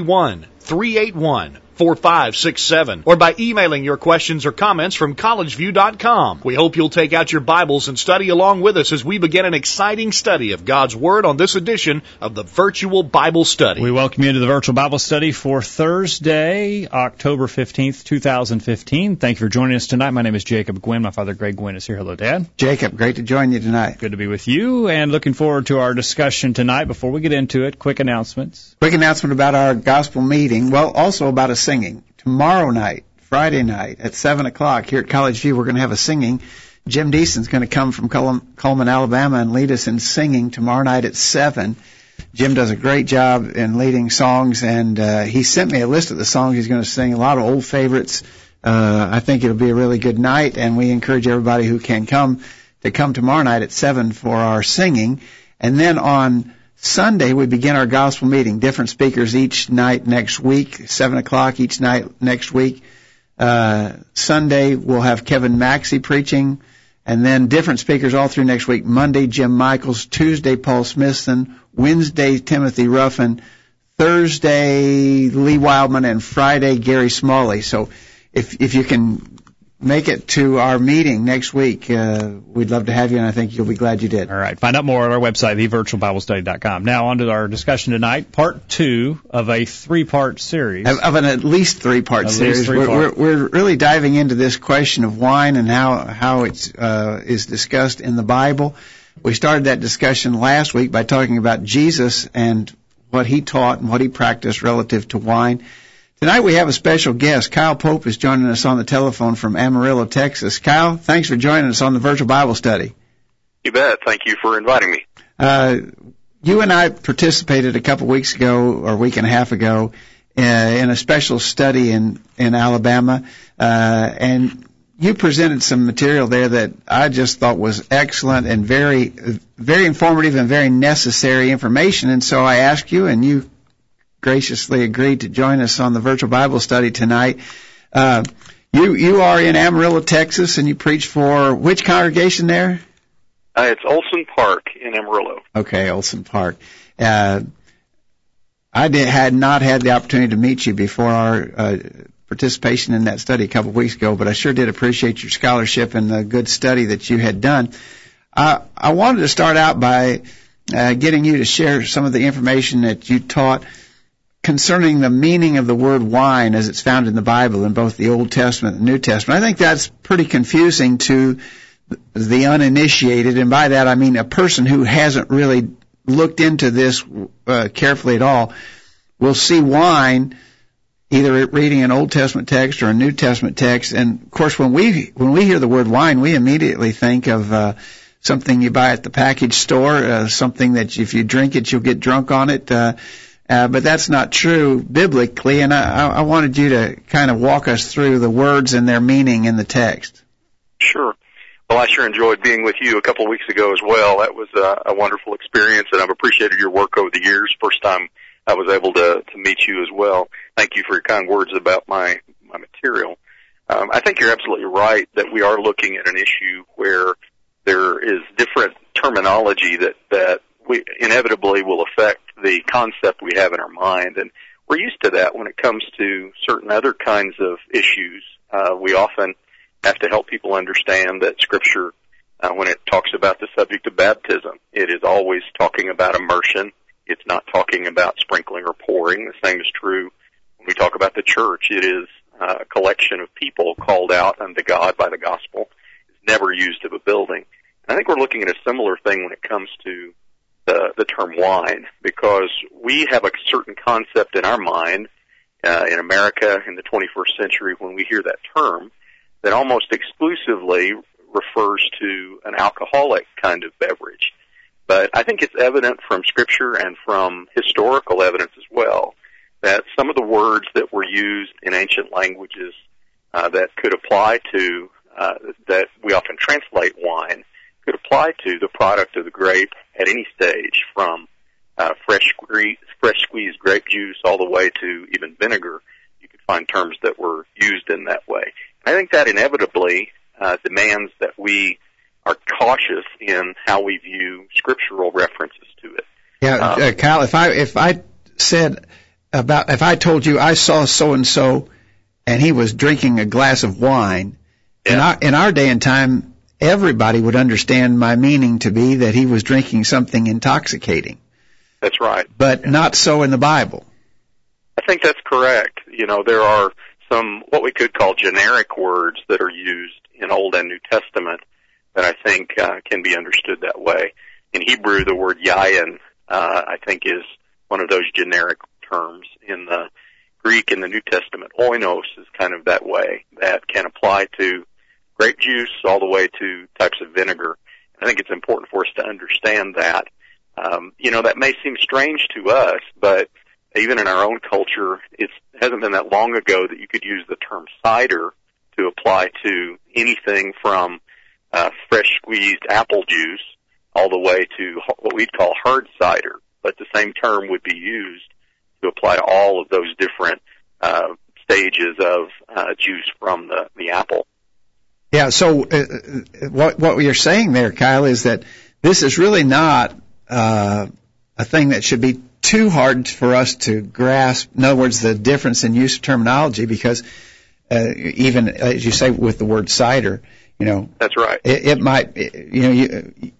381 381 4567 or by emailing your questions or comments from collegeview.com. We hope you'll take out your Bibles and study along with us as we begin an exciting study of God's Word on this edition of the Virtual Bible Study. We welcome you to the Virtual Bible Study for Thursday, October 15th, 2015. Thank you for joining us tonight. My name is Jacob Gwynn. My father, Greg Gwynn, is here. Hello, Dad. Jacob, great to join you tonight. Good to be with you and looking forward to our discussion tonight. Before we get into it, quick announcements. Quick announcement about our gospel meeting. Well, also about a singing. Tomorrow night, Friday night at 7 o'clock here at College View, we're going to have a singing. Jim Deason's going to come from Cullman, Alabama and lead us in singing tomorrow night at 7. Jim does a great job in leading songs, and uh, he sent me a list of the songs he's going to sing, a lot of old favorites. Uh, I think it'll be a really good night, and we encourage everybody who can come to come tomorrow night at 7 for our singing. And then on Sunday, we begin our gospel meeting. Different speakers each night next week, 7 o'clock each night next week. Uh, Sunday, we'll have Kevin Maxey preaching, and then different speakers all through next week. Monday, Jim Michaels. Tuesday, Paul Smithson. Wednesday, Timothy Ruffin. Thursday, Lee Wildman, and Friday, Gary Smalley. So if, if you can make it to our meeting next week. Uh, we'd love to have you, and I think you'll be glad you did. All right. Find out more at our website, thevirtualbiblestudy.com. Now, on to our discussion tonight, part two of a three-part series. Of, of an at least three-part series. least three we're, we're, we're really diving into this question of wine and how how it's uh, is discussed in the Bible. We started that discussion last week by talking about Jesus and what he taught and what he practiced relative to wine. Tonight we have a special guest. Kyle Pope is joining us on the telephone from Amarillo, Texas. Kyle, thanks for joining us on the virtual Bible study. You bet. Thank you for inviting me. Uh, you and I participated a couple weeks ago or a week and a half ago uh, in a special study in in Alabama, uh, and you presented some material there that I just thought was excellent and very very informative and very necessary information. And so I asked you, and you graciously agreed to join us on the virtual Bible study tonight. Uh, you you are in Amarillo, Texas, and you preach for which congregation there? Uh, it's Olsen Park in Amarillo. Okay, Olsen Park. Uh, I did, had not had the opportunity to meet you before our uh, participation in that study a couple of weeks ago, but I sure did appreciate your scholarship and the good study that you had done. Uh, I wanted to start out by uh, getting you to share some of the information that you taught concerning the meaning of the word wine as it's found in the Bible in both the Old Testament and New Testament. I think that's pretty confusing to the uninitiated, and by that I mean a person who hasn't really looked into this uh, carefully at all will see wine either reading an Old Testament text or a New Testament text, and of course when we when we hear the word wine, we immediately think of uh, something you buy at the package store, uh, something that if you drink it, you'll get drunk on it. Uh, uh, but that's not true biblically, and I, I wanted you to kind of walk us through the words and their meaning in the text. Sure. Well, I sure enjoyed being with you a couple of weeks ago as well. That was a, a wonderful experience, and I've appreciated your work over the years. First time I was able to to meet you as well. Thank you for your kind words about my my material. Um, I think you're absolutely right that we are looking at an issue where there is different terminology that that we inevitably will affect the concept we have in our mind, and we're used to that when it comes to certain other kinds of issues. Uh, we often have to help people understand that Scripture, uh, when it talks about the subject of baptism, it is always talking about immersion. It's not talking about sprinkling or pouring. The same is true when we talk about the church. It is uh, a collection of people called out unto God by the gospel. It's never used of a building. And I think we're looking at a similar thing when it comes to the, the term wine, because we have a certain concept in our mind uh, in America in the 21st century when we hear that term that almost exclusively refers to an alcoholic kind of beverage. But I think it's evident from scripture and from historical evidence as well that some of the words that were used in ancient languages uh, that could apply to uh, that we often translate wine could apply to the product of the grape at any stage, from uh, fresh fresh squeezed grape juice all the way to even vinegar. You could find terms that were used in that way. I think that inevitably uh, demands that we are cautious in how we view scriptural references to it. Yeah, um, uh, Kyle, if I if I said about if I told you I saw so and so and he was drinking a glass of wine, yeah. in our in our day and time, everybody would understand my meaning to be that he was drinking something intoxicating. That's right. But not so in the Bible. I think that's correct. You know, there are some what we could call generic words that are used in Old and New Testament that I think uh, can be understood that way. In Hebrew, the word yayin, uh, I think, is one of those generic terms. In the Greek in the New Testament, oinos is kind of that way that can apply to grape juice all the way to types of vinegar. I think it's important for us to understand that. Um, you know, that may seem strange to us, but even in our own culture, it hasn't been that long ago that you could use the term cider to apply to anything from uh, fresh squeezed apple juice all the way to what we'd call hard cider. But the same term would be used to apply to all of those different uh, stages of uh, juice from the, the apple. Yeah. So uh, what what you're saying there, Kyle, is that this is really not uh, a thing that should be too hard for us to grasp. In other words, the difference in use of terminology, because uh, even as you say with the word cider, you know, that's right. It, it might, you know, you,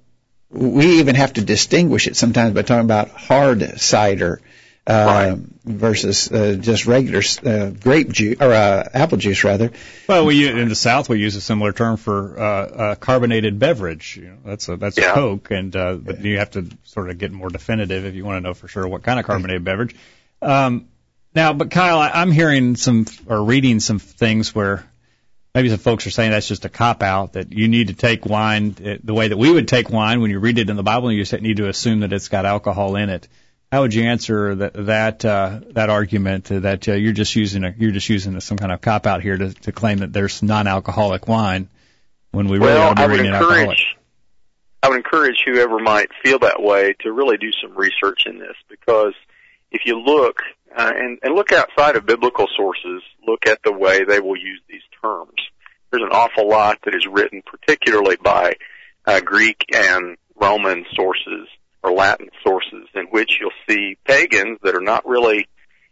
we even have to distinguish it sometimes by talking about hard cider uh, right. versus uh, just regular uh, grape juice or uh, apple juice rather. Well, we in the South we use a similar term for uh, a carbonated beverage. You know, that's a that's yeah. a Coke, and uh, but you have to sort of get more definitive if you want to know for sure what kind of carbonated beverage. Um, now, but Kyle, I, I'm hearing some or reading some things where maybe some folks are saying that's just a cop out that you need to take wine uh, the way that we would take wine when you read it in the Bible. And you just need to assume that it's got alcohol in it. How would you answer that that uh, that argument that uh, you're just using a, you're just using some kind of cop out here to, to claim that there's non-alcoholic wine when we really well, ought to be reading alcoholic? I would encourage whoever might feel that way to really do some research in this because if you look uh, and, and look outside of biblical sources, look at the way they will use these terms. There's an awful lot that is written, particularly by uh, Greek and Roman sources or Latin sources, in which you'll see pagans that are not really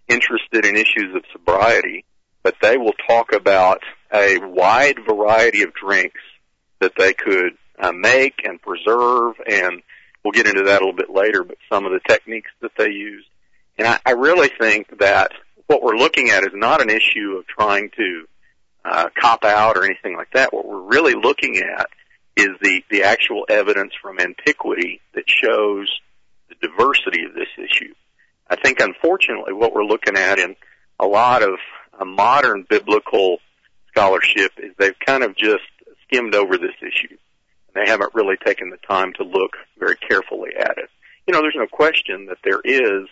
interested in issues of sobriety, but they will talk about a wide variety of drinks that they could uh, make and preserve, and we'll get into that a little bit later, but some of the techniques that they use and I, I really think that what we're looking at is not an issue of trying to uh, cop out or anything like that. What we're really looking at is the, the actual evidence from antiquity that shows the diversity of this issue. I think unfortunately what we're looking at in a lot of uh, modern biblical scholarship is they've kind of just skimmed over this issue. They haven't really taken the time to look very carefully at it. You know, there's no question that there is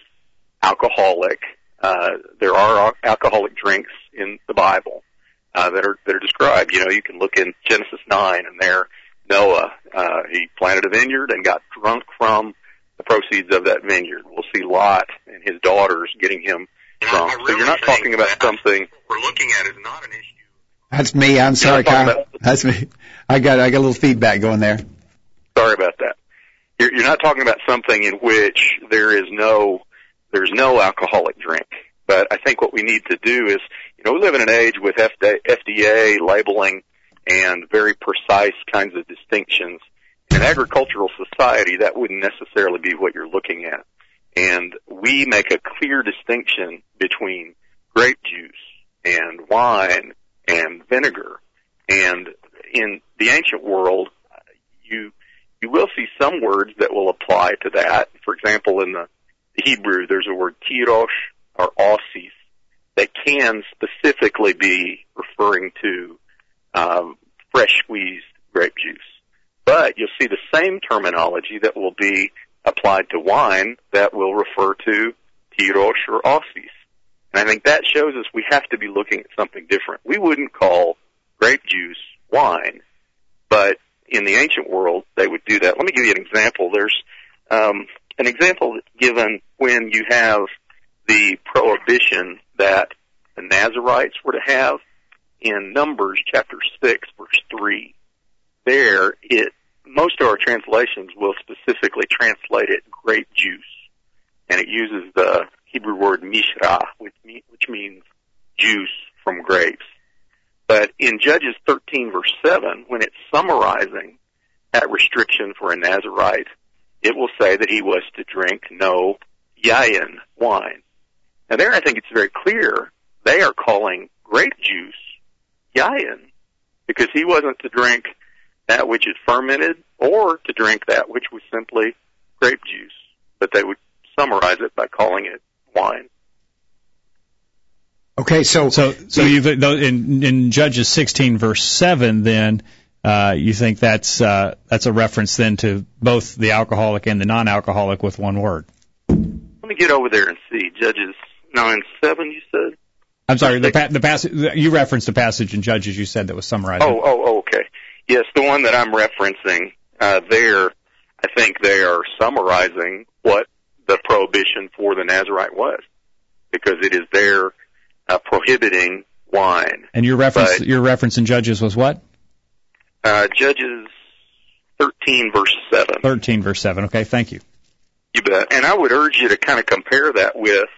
alcoholic. Uh, there are alcoholic drinks in the Bible uh, that are that are described. You know, you can look in Genesis nine, and there Noah uh, he planted a vineyard and got drunk from the proceeds of that vineyard. We'll see Lot and his daughters getting him drunk. Really so you're not talking about something we're looking at is not an issue. That's me. I'm sorry, Kyle. About, That's me. I got I got a little feedback going there. Sorry about that. You're, you're not talking about something in which there is no there's no alcoholic drink. But I think what we need to do is, you know, we live in an age with FDA labeling and very precise kinds of distinctions. In agricultural society, that wouldn't necessarily be what you're looking at. And we make a clear distinction between grape juice and wine and vinegar. And in the ancient world, you you will see some words that will apply to that. For example, in the Hebrew, there's a word tirosh or asis that can specifically be referring to um, fresh squeezed grape juice. But you'll see the same terminology that will be applied to wine that will refer to tirosh or asis. And I think that shows us we have to be looking at something different. We wouldn't call grape juice wine, but in the ancient world they would do that. Let me give you an example. There's um, an example given when you have the prohibition that the Nazarites were to have in Numbers chapter 6 verse 3. There, it, most of our translations will specifically translate it grape juice. And it uses the Hebrew word mishra, which, which means juice from grapes. But in Judges 13 verse 7, when it's summarizing that restriction for a Nazarite, it will say that he was to drink no yayin wine. Now there I think it's very clear they are calling grape juice yayin because he wasn't to drink that which is fermented or to drink that which was simply grape juice, but they would summarize it by calling it wine. Okay, so so so you in in Judges 16 verse 7 then uh, you think that's uh, that's a reference then to both the alcoholic and the non-alcoholic with one word. Let me get over there and see Judges 9 7 you said. I'm sorry, the, pa- the passage you referenced the passage in Judges you said that was summarizing. Oh, oh, oh, okay. Yes, the one that I'm referencing uh, there, I think they are summarizing what the prohibition for the Nazarite was, because it is there uh, prohibiting wine. And your reference, but, your reference in Judges was what? Uh, Judges 13 verse 7. 13 verse 7. Okay, thank you. You bet. And I would urge you to kind of compare that with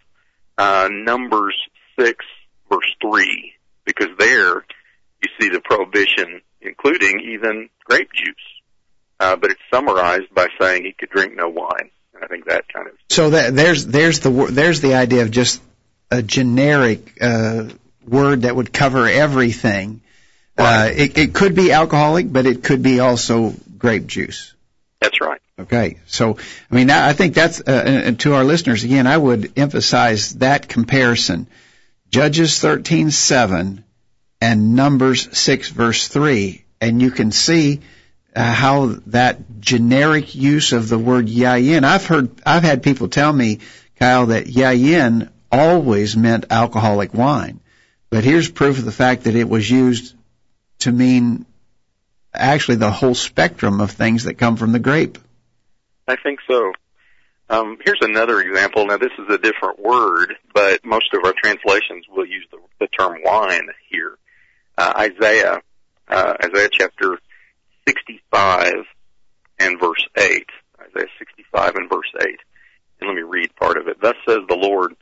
uh, Numbers 6 verse 3, because there you see the prohibition including even grape juice. Uh, but it's summarized by saying he could drink no wine. And I think that kind of so that there's there's the there's the idea of just a generic uh, word that would cover everything. Uh, right. Uh, it, it could be alcoholic, but it could be also grape juice. That's right. Okay, so I mean, I think that's uh, to our listeners again. I would emphasize that comparison: Judges thirteen seven and Numbers six verse three, and you can see uh, how that generic use of the word yayin. I've heard, I've had people tell me, Kyle, that yayin always meant alcoholic wine. But here's proof of the fact that it was used to mean actually the whole spectrum of things that come from the grape. I think so. Um, here's another example. Now, this is a different word, but most of our translations will use the, the term wine here. Uh, Isaiah, uh, Isaiah chapter 65 and verse 8. Isaiah 65 and verse 8. And let me read part of it. Thus says the Lord,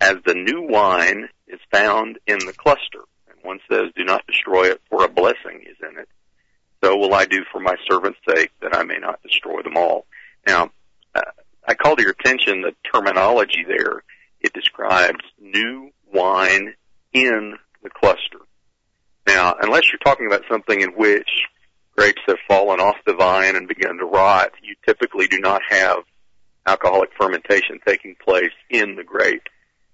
as the new wine is found in the cluster. And one says, do not destroy it, for a blessing is in it. So will I do for my servant's sake, that I may not destroy them all. Now, I call to your attention the terminology there. It describes new wine in the cluster. Now, unless you're talking about something in which grapes have fallen off the vine and begun to rot, you typically do not have alcoholic fermentation taking place in the grape.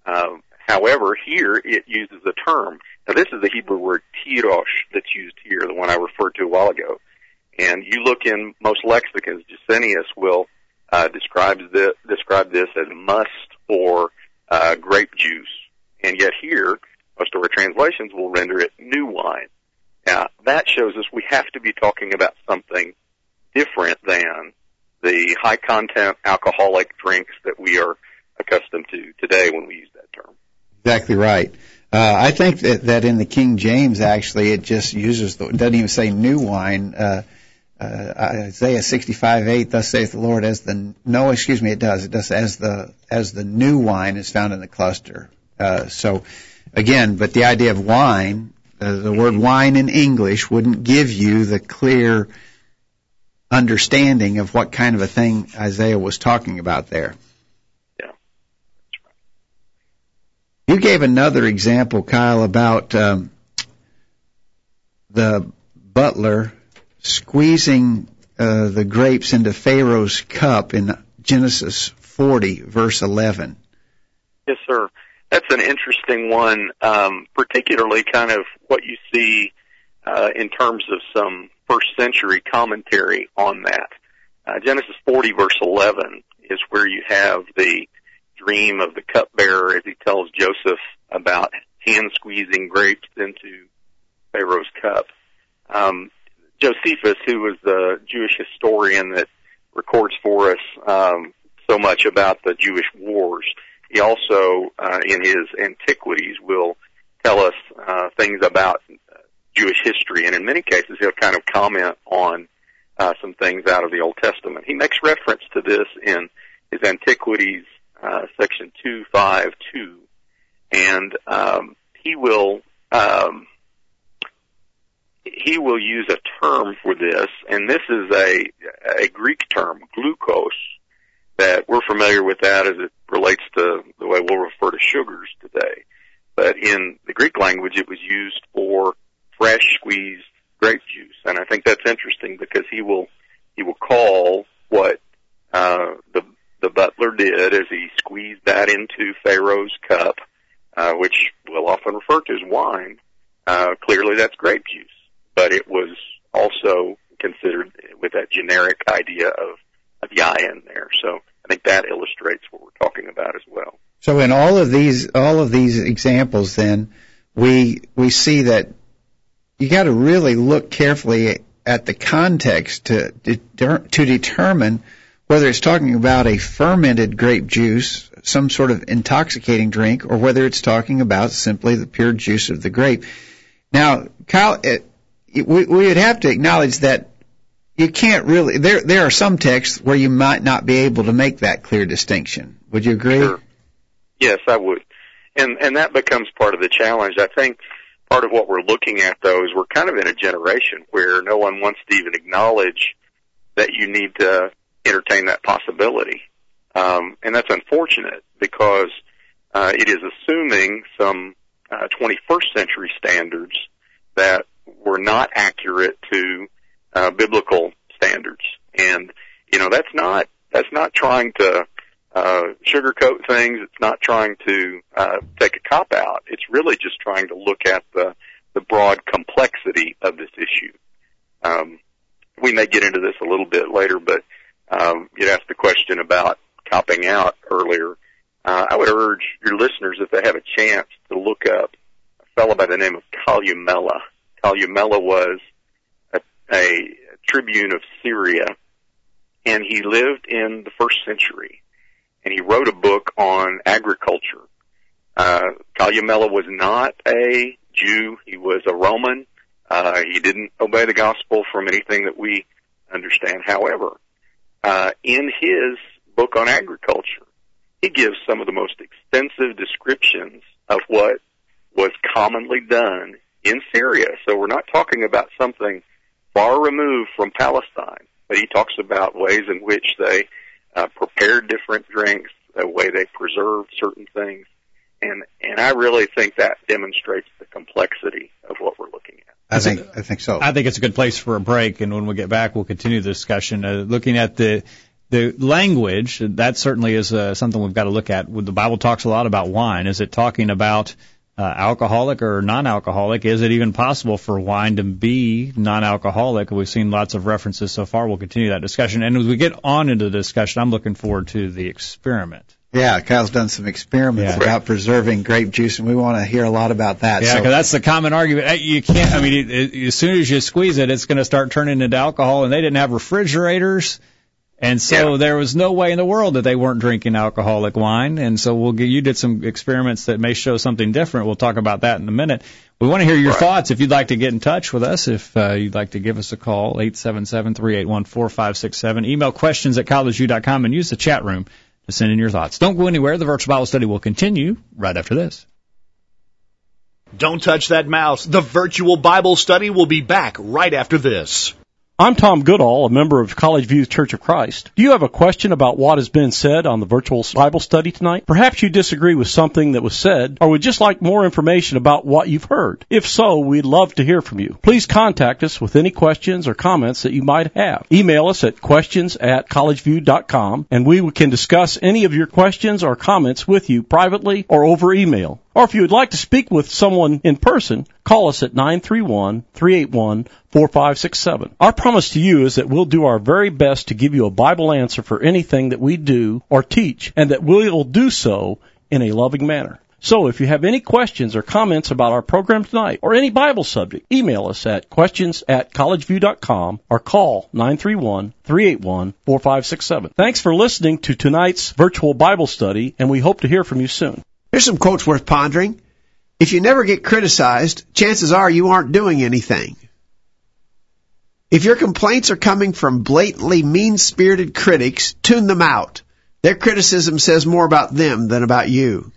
Um, however, here it uses a term. Now this is the Hebrew word tirosh that's used here, the one I referred to a while ago. And you look in most lexicons, Gesenius will uh, describe, this, this as must or uh, grape juice. And yet here, most of our translations will render it new wine. Now, that shows us we have to be talking about something different than the high content alcoholic drinks that we are accustomed to today when we use that term. Exactly right. Uh, I think that, that in the King James, actually, it just uses the, doesn't even say new wine. Uh, Isaiah 65, 8, thus saith the Lord, as the, no, excuse me, it does. It does as the, as the new wine is found in the cluster. Uh, so, again, but the idea of wine, uh, the word wine in English wouldn't give you the clear understanding of what kind of a thing Isaiah was talking about there. Yeah. You gave another example, Kyle, about um, the butler squeezing uh, the grapes into Pharaoh's cup in Genesis 40, verse 11. Yes, sir that's an interesting one, um, particularly kind of what you see uh, in terms of some first century commentary on that. Uh, Genesis 40 verse 11 is where you have the dream of the cupbearer as he tells Joseph about hand squeezing grapes into Pharaoh's cup. Um, Josephus, who was the Jewish historian that records for us um, so much about the Jewish wars, he also, uh, in his Antiquities, will tell us uh, things about Jewish history, and in many cases, he'll kind of comment on uh, some things out of the Old Testament. He makes reference to this in his Antiquities, uh, section two five two, and um, he will um, he will use a term for this, and this is a a Greek term, glucose, that we're familiar with that as it relates to the way we'll refer to sugars today. But in the Greek language, it was used for fresh squeezed grape juice, and I think that's interesting because he will he will call what uh, the the butler did as he squeezed that into Pharaoh's cup, uh, which we'll often refer to as wine. Uh, clearly, that's grape juice, but it was also considered with that generic idea of of yayin there. So I think that illustrates what we're talking about as well. So in all of these all of these examples, then we we see that you got to really look carefully at the context to to determine whether it's talking about a fermented grape juice, some sort of intoxicating drink, or whether it's talking about simply the pure juice of the grape. Now, Kyle, we, would have to acknowledge that you can't really. There, there are some texts where you might not be able to make that clear distinction. Would you agree? Sure. Yes, I would, and and that becomes part of the challenge. I think part of what we're looking at though is we're kind of in a generation where no one wants to even acknowledge that you need to entertain that possibility. Um, and that's unfortunate because uh, it is assuming some uh, 21st century standards that were not accurate to uh, biblical standards. And you know that's not that's not trying to uh, sugarcoat things. It's not trying to uh, take a cop out. It's really just trying to look at the the broad complexity of this issue. Um, we may get into this a little bit later, but um, you'd asked the question about copping out earlier. Uh, I would urge your listeners, if they have a chance, to look up a fellow by the name of Columella. Columella was a, a tribune of Syria, and he lived in the first century and he wrote a book on agriculture. Uh, Columella was not a Jew. He was a Roman. Uh, he didn't obey the gospel from anything that we understand. However, uh, in his book on agriculture, he gives some of the most extensive descriptions of what was commonly done in Syria. So we're not talking about something far removed from Palestine, but he talks about ways in which they uh, prepared different drinks, the way they preserved certain things, and and I really think that demonstrates the complexity of what we're looking at. I think I think so. I think it's a good place for a break, and when we get back, we'll continue the discussion. Uh, looking at the the language, that certainly is uh, something we've got to look at. The Bible talks a lot about wine. Is it talking about uh, alcoholic or non-alcoholic? Is it even possible for wine to be non-alcoholic? We've seen lots of references so far. We'll continue that discussion. And as we get on into the discussion, I'm looking forward to the experiment. Yeah, Kyle's done some experiments yeah. about preserving grape juice, and we want to hear a lot about that. Yeah, because so. that's the common argument. You can't. I mean, it, it, as soon as you squeeze it, it's going to start turning into alcohol, and they didn't have refrigerators and so yeah. there was no way in the world that they weren't drinking alcoholic wine. And so we'll get, you did some experiments that may show something different. We'll talk about that in a minute. We want to hear your right. thoughts. If you'd like to get in touch with us, if uh, you'd like to give us a call, eight seven seven three eight one four five six seven. Email questions at collegeview.com and use the chat room to send in your thoughts. Don't go anywhere. The virtual Bible study will continue right after this. Don't touch that mouse. The virtual Bible study will be back right after this. I'm Tom Goodall, a member of College View Church of Christ. Do you have a question about what has been said on the virtual Bible study tonight? Perhaps you disagree with something that was said, or would just like more information about what you've heard. If so, we'd love to hear from you. Please contact us with any questions or comments that you might have. Email us at questions at collegeview.com and we can discuss any of your questions or comments with you privately or over email. Or if you would like to speak with someone in person, call us at 931-381-4567. Our promise to you is that we'll do our very best to give you a Bible answer for anything that we do or teach, and that we will do so in a loving manner. So if you have any questions or comments about our program tonight or any Bible subject, email us at questions at collegeview.com or call 931-381-4567. Thanks for listening to tonight's virtual Bible study and we hope to hear from you soon. Here's some quotes worth pondering. If you never get criticized, chances are you aren't doing anything. If your complaints are coming from blatantly mean-spirited critics, tune them out. Their criticism says more about them than about you.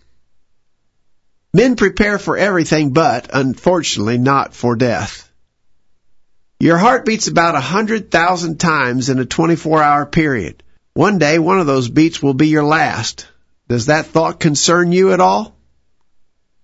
Men prepare for everything but, unfortunately, not for death. Your heart beats about a hundred thousand times in a 24 hour period. One day, one of those beats will be your last. Does that thought concern you at all?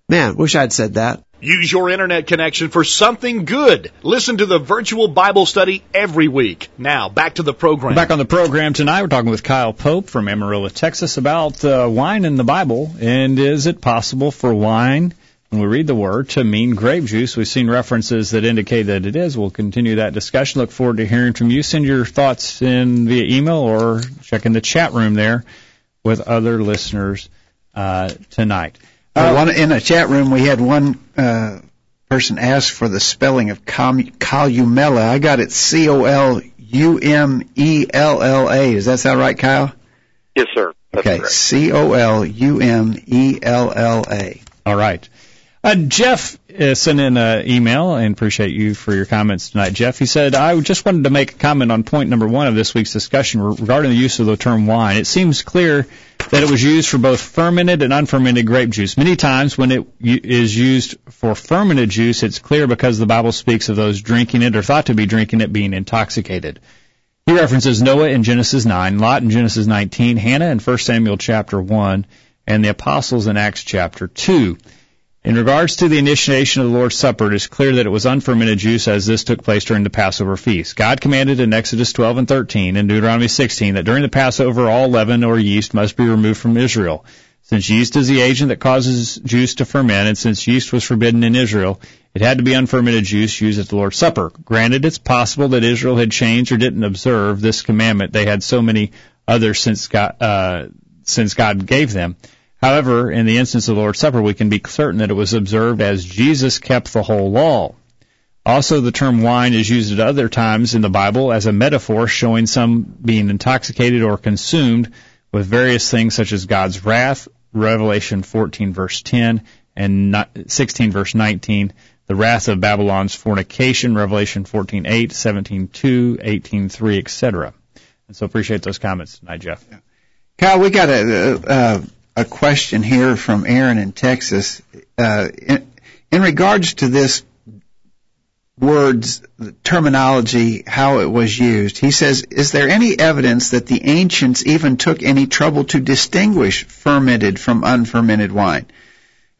Man, wish I'd said that. Use your internet connection for something good. Listen to the virtual Bible study every week. Now, back to the program. Back on the program tonight, we're talking with Kyle Pope from Amarillo, Texas about uh, wine in the Bible. And is it possible for wine, when we read the word, to mean grape juice? We've seen references that indicate that it is. We'll continue that discussion. Look forward to hearing from you. Send your thoughts in via email or check in the chat room there with other listeners uh, tonight. Uh, one, in a chat room, we had one uh, person ask for the spelling of Columella. I got it C O L U M E L L A. Does that sound right, Kyle? Yes, sir. That's okay, C O L U M E L L A. All right. Uh, Jeff uh, sent in an email and appreciate you for your comments tonight, Jeff. He said, I just wanted to make a comment on point number one of this week's discussion regarding the use of the term wine. It seems clear that it was used for both fermented and unfermented grape juice. Many times when it is used for fermented juice, it's clear because the Bible speaks of those drinking it or thought to be drinking it being intoxicated. He references Noah in Genesis 9, Lot in Genesis 19, Hannah in 1 Samuel chapter 1, and the apostles in Acts chapter 2. In regards to the initiation of the Lord's Supper, it is clear that it was unfermented juice as this took place during the Passover feast. God commanded in Exodus 12 and 13 and Deuteronomy 16 that during the Passover all leaven or yeast must be removed from Israel. Since yeast is the agent that causes juice to ferment, and since yeast was forbidden in Israel, it had to be unfermented juice used at the Lord's Supper. Granted, it's possible that Israel had changed or didn't observe this commandment. They had so many others since God, uh, since God gave them. However, in the instance of the Lord's Supper, we can be certain that it was observed as Jesus kept the whole law. Also, the term wine is used at other times in the Bible as a metaphor showing some being intoxicated or consumed with various things such as God's wrath, Revelation 14 verse 10 and 16 verse 19, the wrath of Babylon's fornication, Revelation 14:8, 17:2, 18:3, etc. And so appreciate those comments tonight, Jeff. Kyle, we got a, uh, a question here from Aaron in Texas. Uh, in, in regards to this words, terminology, how it was used, he says, is there any evidence that the ancients even took any trouble to distinguish fermented from unfermented wine?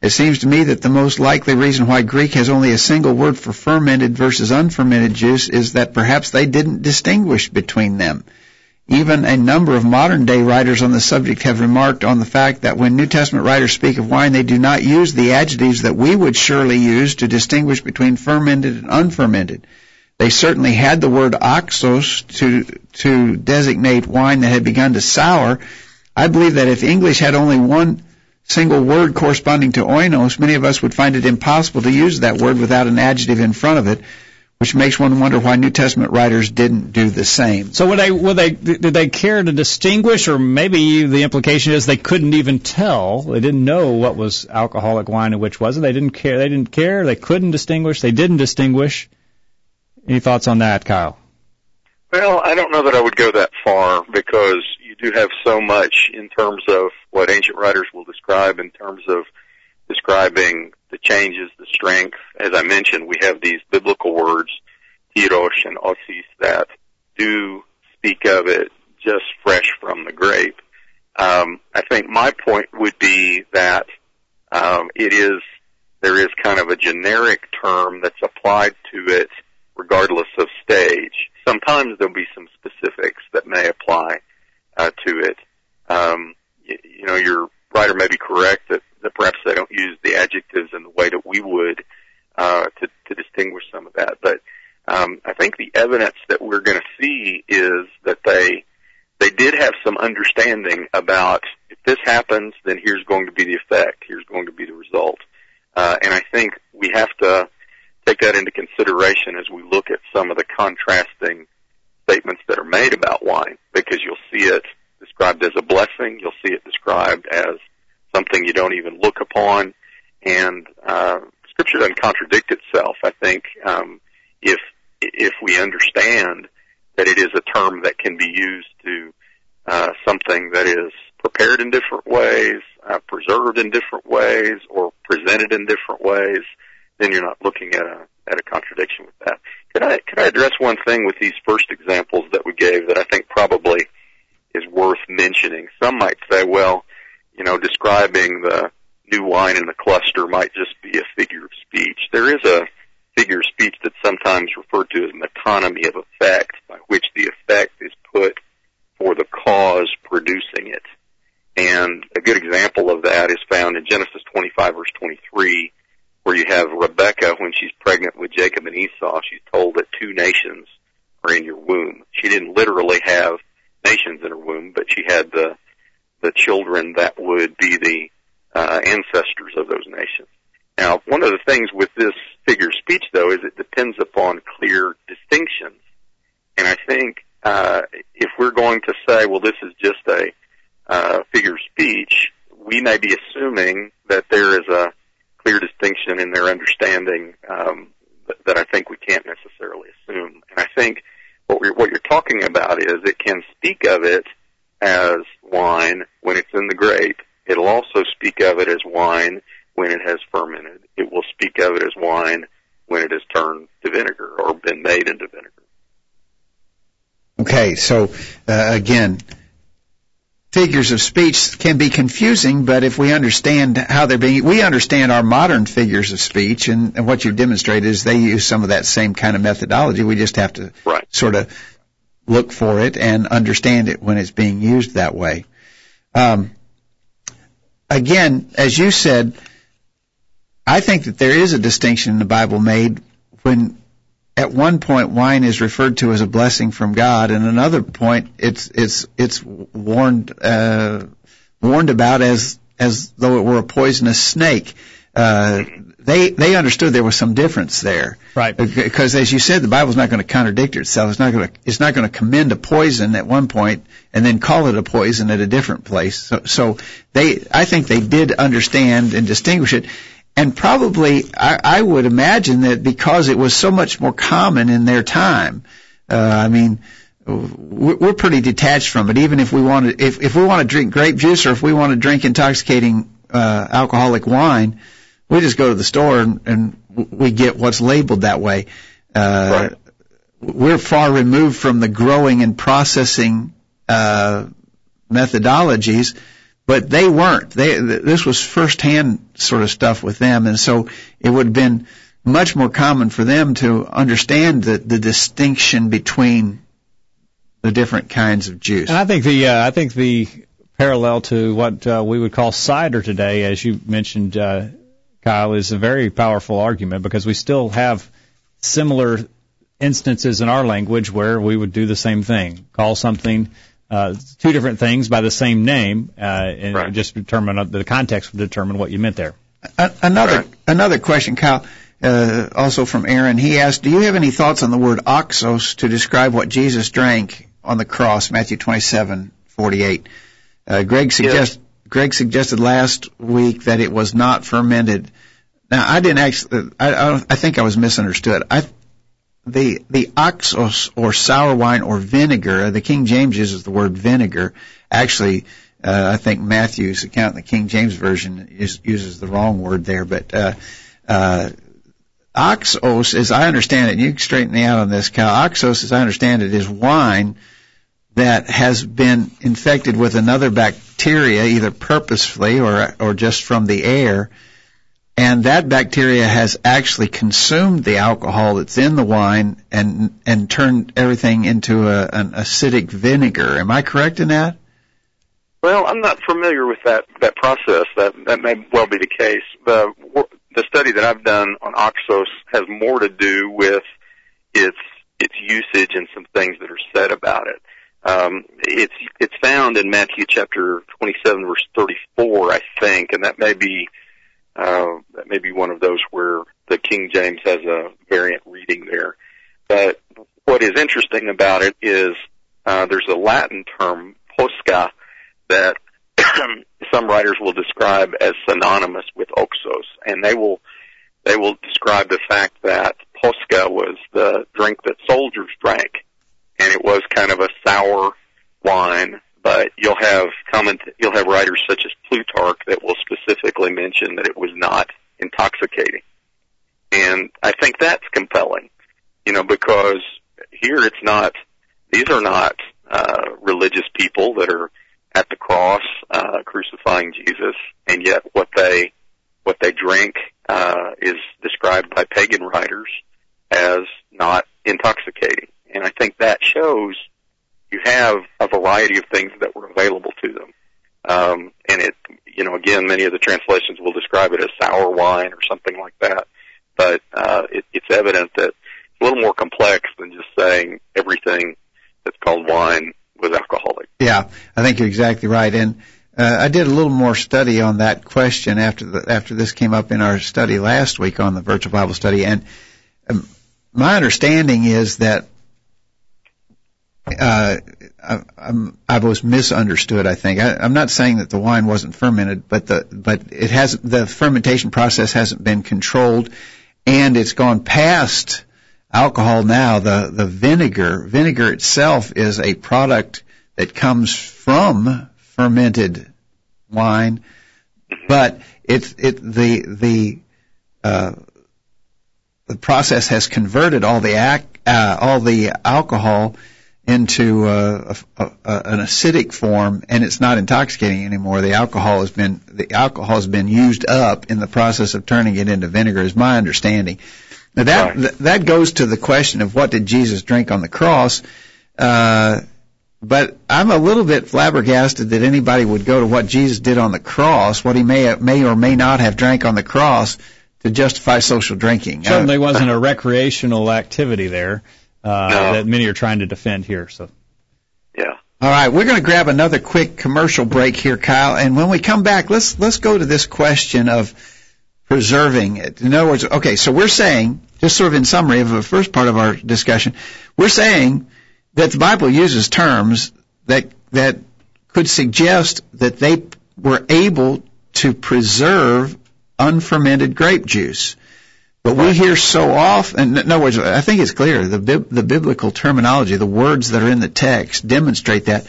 It seems to me that the most likely reason why Greek has only a single word for fermented versus unfermented juice is that perhaps they didn't distinguish between them. Even a number of modern day writers on the subject have remarked on the fact that when New Testament writers speak of wine, they do not use the adjectives that we would surely use to distinguish between fermented and unfermented. They certainly had the word oxos to, to designate wine that had begun to sour. I believe that if English had only one single word corresponding to oinos, many of us would find it impossible to use that word without an adjective in front of it which makes one wonder why New Testament writers didn't do the same. So would they, would they, did they care to distinguish, or maybe the implication is they couldn't even tell, they didn't know what was alcoholic wine and which wasn't. They didn't care. They didn't care. They couldn't distinguish. They didn't distinguish. Any thoughts on that, Kyle? Well, I don't know that I would go that far because you do have so much in terms of what ancient writers will describe in terms of describing the changes, the strength. As I mentioned, we have these biblical words, tirosh and asis, that do speak of it just fresh from the grape. Um, I think my point would be that um, it is there is kind of a generic term that's applied to it regardless of stage. Sometimes there'll be some specifics that may apply uh, to it. Um, you, you know, your writer may be correct that that perhaps they don't use the adjectives in the way that we would uh, to, to distinguish some of that. But um, I think the evidence that we're going to see is that they they did have some understanding about if this happens, then here's going to be the effect. Here's going to be the result, Uh, and I think we have to take that into consideration as we look at some of the contrasting statements that are made about wine, because you'll see it described as a blessing, you'll see it described as something you don't even look upon, and uh, Scripture doesn't contradict itself. I think um, if if we understand that it is a term that can be used to uh, something that is prepared in different ways, uh, preserved in different ways, or presented in different ways, then you're not looking at a at a contradiction with that. Could I could I address one thing with these first examples that we gave that I think probably is worth mentioning? Some might say, well, you know, describing the new wine in the cluster might just be a figure of speech. There is a figure of speech that's sometimes referred to as metonymy of effect, by which the effect is put for the cause producing it. And a good example of that is found in Genesis 25 verse 23, where you have Rebecca when she's pregnant with Jacob and Esau, she's told that two nations are in your womb. She didn't literally have nations in her womb, but she had the the children that would be the uh, ancestors of those nations. Now, one of the things with this figure of speech, though, is it depends upon clear distinctions. And I think uh, if we're going to say, well, this is just a uh, figure of speech, we may be assuming that there is a clear distinction in their understanding um, that I think we can't necessarily assume. And I think what, we're, what you're talking about is it can speak of it as wine when it's in the grape. It'll also speak of it as wine when it has fermented. It will speak of it as wine when it has turned to vinegar or been made into vinegar. Okay, so uh, again, figures of speech can be confusing, but if we understand how they're being, we understand our modern figures of speech, and, and what you've demonstrated is they use some of that same kind of methodology. We just have to right. sort of look for it and understand it when it's being used that way. Um, again, as you said, I think that there is a distinction in the Bible made when at one point wine is referred to as a blessing from God, and another point it's it's it's warned uh, warned about as as though it were a poisonous snake. Uh, they they understood there was some difference there, right? Because as you said, the Bible's not going to contradict itself. It's not going to it's not going to commend a poison at one point and then call it a poison at a different place. So, so they I think they did understand and distinguish it and probably I, I would imagine that because it was so much more common in their time. Uh, I mean, we're pretty detached from it. Even if we want to, if if we want to drink grape juice or if we want to drink intoxicating uh, alcoholic wine, we just go to the store and, and we get what's labeled that way. Uh, right. We're far removed from the growing and processing uh, methodologies but they weren't. They, this was firsthand sort of stuff with them, and so it would have been much more common for them to understand the, the distinction between the different kinds of juice. And I think the uh, I think the parallel to what uh, we would call cider today, as you mentioned, uh, Kyle, is a very powerful argument because we still have similar instances in our language where we would do the same thing, call something uh, two different things by the same name, uh, and right. just determine the context would determine what you meant there. Another right. another question, Kyle, uh, also from Aaron. He asked, "Do you have any thoughts on the word oxos to describe what Jesus drank on the cross, Matthew 27:48?" Uh, Greg suggest yes. Greg suggested last week that it was not fermented. Now, I didn't actually. I, I, I think I was misunderstood. I the the oxos or sour wine or vinegar. The King James uses the word vinegar. Actually, uh, I think Matthew's account the King James version is, uses the wrong word there. But uh, uh, oxos, as I understand it, and you can straighten me out on this, Cal. Oxos, as I understand it, is wine that has been infected with another bacteria, either purposefully or or just from the air and that bacteria has actually consumed the alcohol that's in the wine and and turned everything into a, an acidic vinegar. Am I correct in that? Well, I'm not familiar with that that process. That that may well be the case. The the study that I've done on oxos has more to do with its its usage and some things that are said about it. Um, it's it's found in Matthew chapter 27 verse 34, I think, and that may be Uh, that may be one of those where the King James has a variant reading there. But what is interesting about it is uh, there's a Latin term, posca, that some writers will describe as synonymous with oxos, and they will they will describe the fact that posca was the drink that soldiers drank, and it was kind of a sour wine. But you'll have comment you'll have writers such as Plutarch that will specifically mention that it was not intoxicating, and I think that's compelling, you know, because here it's not these are not uh, religious people that are at the cross uh, crucifying Jesus, and yet what they what they drink uh, is described by pagan writers as not intoxicating, and I think that shows you have a variety of things that were available to them. Um, and it, you know, again, many of the translations will describe it as sour wine or something like that. But uh, it, it's evident that it's a little more complex than just saying everything that's called wine was alcoholic. Yeah, I think you're exactly right. And uh, I did a little more study on that question after the, after this came up in our study last week on the virtual Bible study, and um, my understanding is that uh, I, I was misunderstood. I think I, I'm not saying that the wine wasn't fermented, but the but it has the fermentation process hasn't been controlled, and it's gone past alcohol now. The the vinegar vinegar itself is a product that comes from fermented wine, but it's it the the uh, the process has converted all the ac- uh, all the alcohol into uh, a, a, a, an acidic form, and it's not intoxicating anymore. The alcohol has been the alcohol has been used up in the process of turning it into vinegar. Is my understanding. Now that right. th- that goes to the question of what did Jesus drink on the cross. Uh, but I'm a little bit flabbergasted that anybody would go to what Jesus did on the cross, what he may may or may not have drank on the cross, to justify social drinking. Certainly uh, wasn't a recreational activity there uh, no. that many are trying to defend here. So. Yeah. All right, we're going to grab another quick commercial break here, Kyle, and when we come back, let's let's go to this question of preserving it. In other words, okay, so we're saying, just sort of in summary of the first part of our discussion, we're saying that the Bible uses terms that that could suggest that they were able to preserve unfermented grape juice. But we hear so often, in other words, I think it's clear, the, the biblical terminology, the words that are in the text demonstrate that.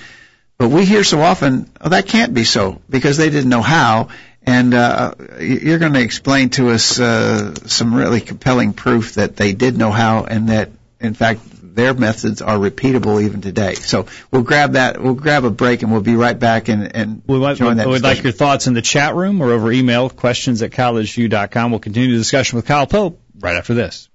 But we hear so often, oh, that can't be so, because they didn't know how. And uh, you're going to explain to us uh, some really compelling proof that they did know how, and that, in fact, their methods are repeatable even today. So we'll grab that. We'll grab a break, and we'll be right back and, and we want, join that. We'd like your thoughts in the chat room or over email, questions at collegeview.com. We'll continue the discussion with Kyle Pope right after this.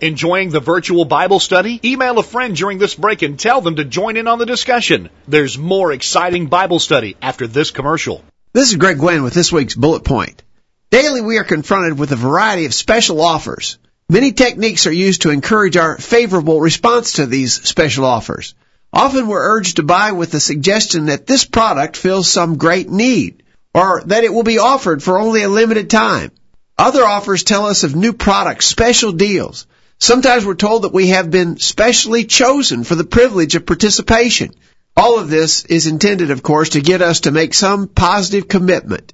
Enjoying the virtual Bible study? Email a friend during this break and tell them to join in on the discussion. There's more exciting Bible study after this commercial. This is Greg Gwynn with this week's bullet point. Daily we are confronted with a variety of special offers. Many techniques are used to encourage our favorable response to these special offers. Often we're urged to buy with the suggestion that this product fills some great need, or that it will be offered for only a limited time. Other offers tell us of new products, special deals. Sometimes we're told that we have been specially chosen for the privilege of participation. All of this is intended, of course, to get us to make some positive commitment.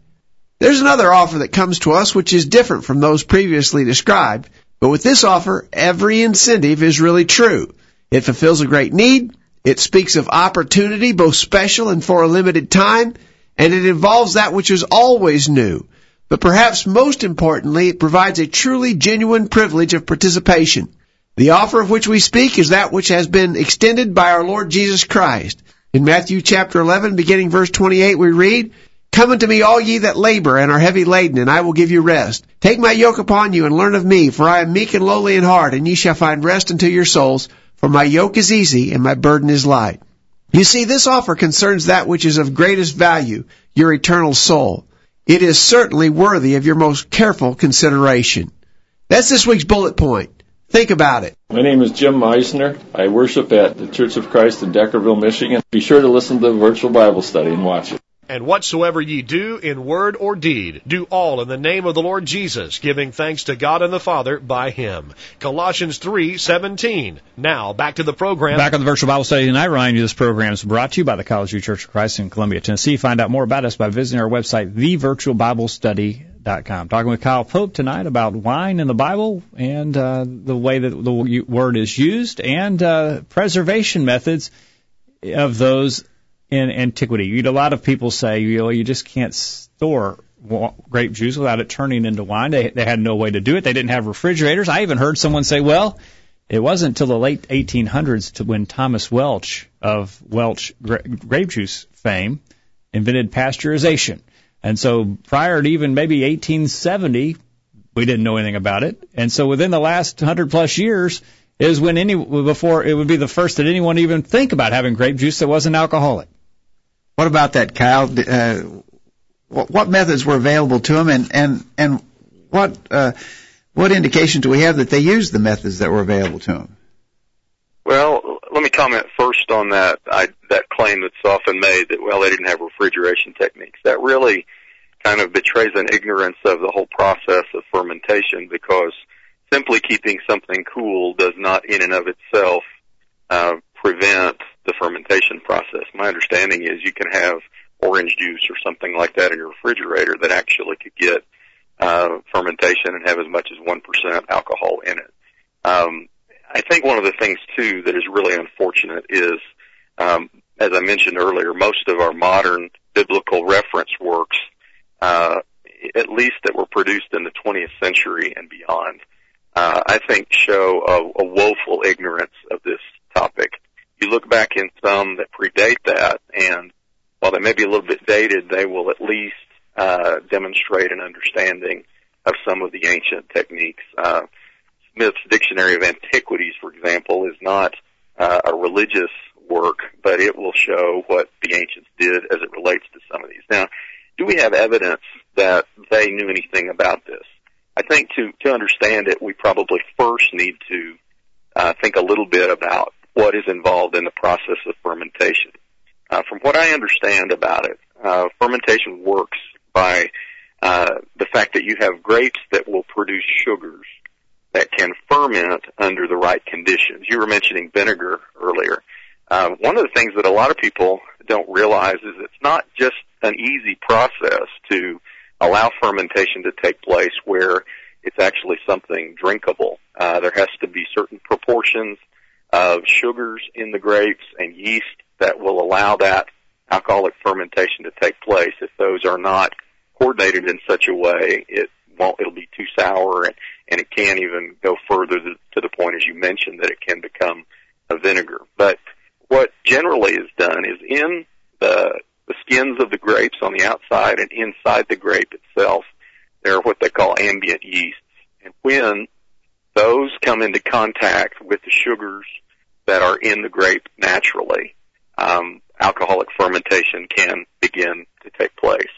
There's another offer that comes to us which is different from those previously described. But with this offer, every incentive is really true. It fulfills a great need. It speaks of opportunity, both special and for a limited time. And it involves that which is always new. But perhaps most importantly, it provides a truly genuine privilege of participation. The offer of which we speak is that which has been extended by our Lord Jesus Christ. In Matthew chapter 11, beginning verse 28, we read, Come unto me, all ye that labor and are heavy laden, and I will give you rest. Take my yoke upon you and learn of me, for I am meek and lowly in heart, and ye shall find rest unto your souls. For my yoke is easy and my burden is light. You see, this offer concerns that which is of greatest value, your eternal soul. It is certainly worthy of your most careful consideration. That's this week's bullet point. Think about it. My name is Jim Meisner. I worship at the Church of Christ in Deckerville, Michigan. Be sure to listen to the virtual Bible study and watch it. And whatsoever ye do in word or deed, do all in the name of the Lord Jesus, giving thanks to God and the Father by him. Colossians 3:17. Now, back to the program. Back on the virtual Bible study tonight, you this program is brought to you by the College View Church of Christ in Columbia, Tennessee. Find out more about us by visiting our website, thevirtualbiblestudy.com. Talking with Kyle Pope tonight about wine in the Bible and uh, the way that the word is used and uh, preservation methods of those in antiquity. You'd, a lot of people say, you know, you just can't store grape juice without it turning into wine. They, they had no way to do it. They didn't have refrigerators. I even heard someone say, well, it wasn't until the late 1800s to when Thomas Welch of Welch grape juice fame invented pasteurization. And so prior to even maybe 1870, we didn't know anything about it. And so within the last 100 plus years is when any, before it would be the first that anyone even think about having grape juice that wasn't alcoholic. What about that, Kyle? Uh, what, methods were available to them, and and and what uh, what indication do we have that they used the methods that were available to them? Well, let me comment first on that I, that claim that's often made that well they didn't have refrigeration techniques. That really kind of betrays an ignorance of the whole process of fermentation because simply keeping something cool does not in and of itself uh, prevent the fermentation process. My understanding is you can have orange juice or something like that in your refrigerator that actually could get uh, fermentation and have as much as 1% alcohol in it. Um, I think one of the things too that is really unfortunate is, um, as I mentioned earlier, most of our modern biblical reference works, uh, at least that were produced in the 20th century and beyond, uh, I think show a, a woeful ignorance of this topic you look back in some that predate that, and while they may be a little bit dated, they will at least uh, demonstrate an understanding of some of the ancient techniques. Uh, Smith's Dictionary of Antiquities, for example, is not uh, a religious work, but it will show what the ancients did as it relates to some of these. Now, do we have evidence that they knew anything about this? I think to to understand it, we probably first need to uh, think a little bit about what is involved in the process of fermentation. Uh, from what I understand about it, uh, fermentation works by uh, the fact that you have grapes that will produce sugars that can ferment under the right conditions. You were mentioning vinegar earlier. Uh, one of the things that a lot of people don't realize is it's not just an easy process to allow fermentation to take place where it's actually something drinkable. Uh, there has to be certain proportions of sugars in the grapes and yeast that will allow that alcoholic fermentation to take place. If those are not coordinated in such a way, it won't, it'll be too sour and, and it can even go further to, the point, as you mentioned, that it can become a vinegar. But what generally is done is in the, the skins of the grapes on the outside and inside the grape itself, there are what they call ambient yeasts. And when those come into contact with the sugars that are in the grape naturally, um, alcoholic fermentation can begin to take place.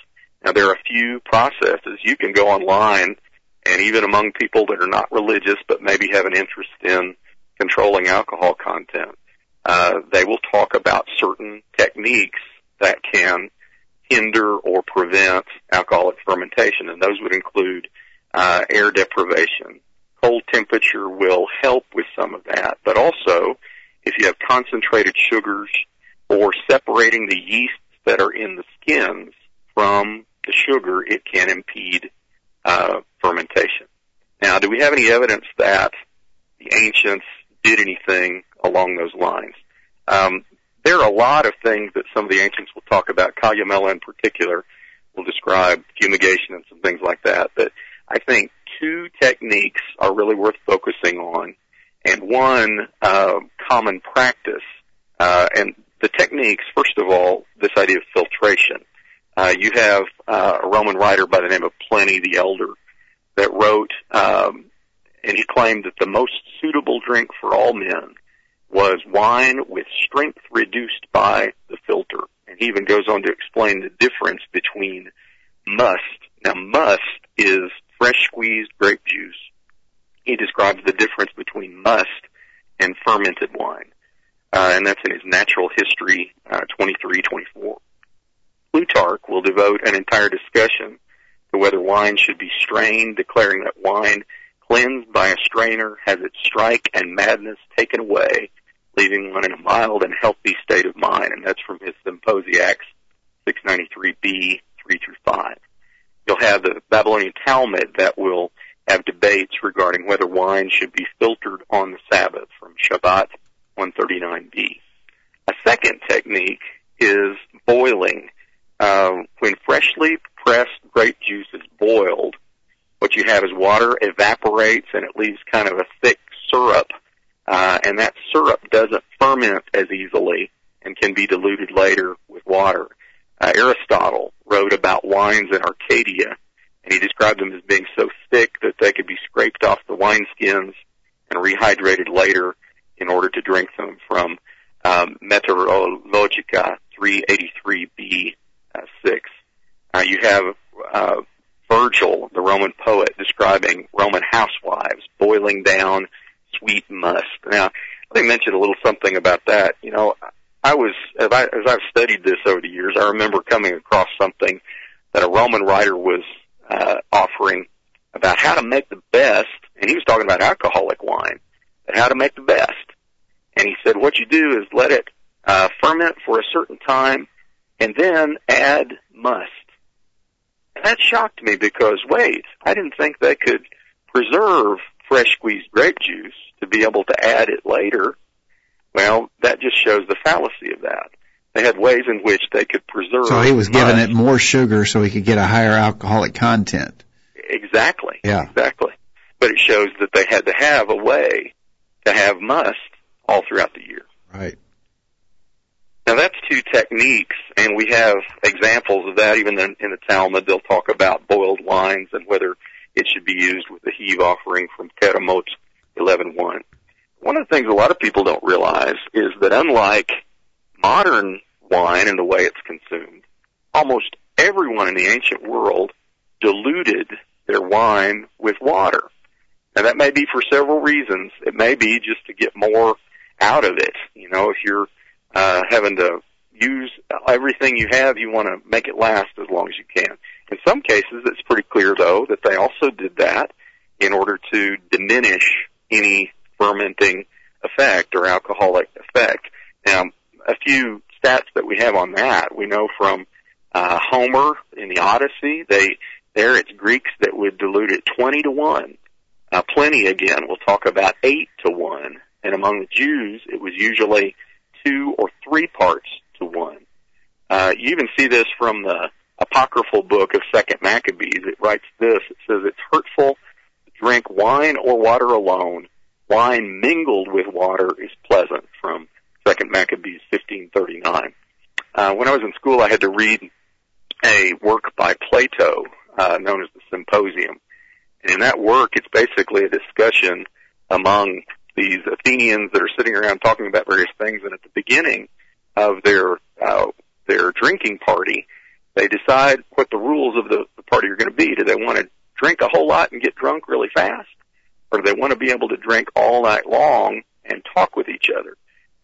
Now there are a few processes you can go online and even among people that are not religious but maybe have an interest in controlling alcohol content, uh, they will talk about certain techniques that can hinder or prevent alcoholic fermentation, and those would include uh, air deprivation. Cold temperature will help with some of that, but also if you have concentrated sugars or separating the yeasts that are in the skins from the sugar, it can impede uh, fermentation. Now, do we have any evidence that the ancients did anything along those lines? Um, there are a lot of things that some of the ancients will talk about. Columella in particular will describe fumigation and some things like that. But I think two techniques are really worth focusing on and one uh, common practice. Uh, and the techniques, first of all, this idea of filtration. Uh, you have uh, a Roman writer by the name of Pliny the Elder that wrote, um, and he claimed that the most suitable drink for all men was wine with strength reduced by the filter. And he even goes on to explain the difference between must. Now, must is fresh squeezed grape juice he describes the difference between must and fermented wine. Uh, and that's in his Natural History uh, 23, 24. Plutarch will devote an entire discussion to whether wine should be strained, declaring that wine cleansed by a strainer has its strike and madness taken away, leaving one in a mild and healthy state of mind. And that's from his Symposiacs 693b 3 through 5. You'll have the Babylonian Talmud that will have debates regarding whether wine should be filtered on the Sabbath from Shabbat 139b. A second technique is boiling. Uh, when freshly pressed grape juice is boiled, what you have is water evaporates and it leaves kind of a thick syrup, uh, and that syrup doesn't ferment as easily and can be diluted later with water. Uh, Aristotle wrote about wines in Arcadia, and he described them as being so thick that they could be scraped off the wineskins and rehydrated later in order to drink them from um, Meteorologica 383b uh, 6. Uh, you have uh, Virgil, the Roman poet, describing Roman housewives boiling down sweet must. Now, let me mention a little something about that. You know, I was as, I, as I've studied this over the years, I remember coming across something that a Roman writer was uh, offering about how to make the best, and he was talking about alcoholic wine, and how to make the best. And he said, what you do is let it uh, ferment for a certain time, and then add must. And that shocked me because wait, I didn't think they could preserve fresh squeezed grape juice to be able to add it later. Well, that just shows the fallacy of that. They had ways in which they could preserve. So he was giving it more sugar so he could get a higher alcoholic content. Exactly. Yeah. Exactly. But it shows that they had to have a way to have must all throughout the year. Right. Now that's two techniques, and we have examples of that even in, in the Talmud. They'll talk about boiled wines and whether it should be used with the heave offering from Terumot 11.1. One of the things a lot of people don't realize is that unlike modern wine and the way it's consumed, almost everyone in the ancient world diluted their wine with water. Now that may be for several reasons. It may be just to get more out of it. You know, if you're uh, having to use everything you have, you want to make it last as long as you can. In some cases, it's pretty clear though that they also did that in order to diminish any fermenting effect or alcoholic effect. Now, a few stats that we have on that, we know from uh, Homer in the Odyssey, they there it's Greeks that would dilute it 20 to 1. Uh, Pliny again will talk about 8 to 1. And among the Jews, it was usually two or three parts to one. Uh, you even see this from the apocryphal book of Second Maccabees. It writes this. It says it's hurtful to drink wine or water alone. Wine mingled with water is pleasant from Second Maccabees 1539. Uh, when I was in school, I had to read a work by Plato uh, known as the Symposium. And in that work, it's basically a discussion among these Athenians that are sitting around talking about various things, and at the beginning of their uh, their drinking party, they decide what the rules of the, the party are going to be. Do they want to drink a whole lot and get drunk really fast, or do they want to be able to drink all night long and talk with each other?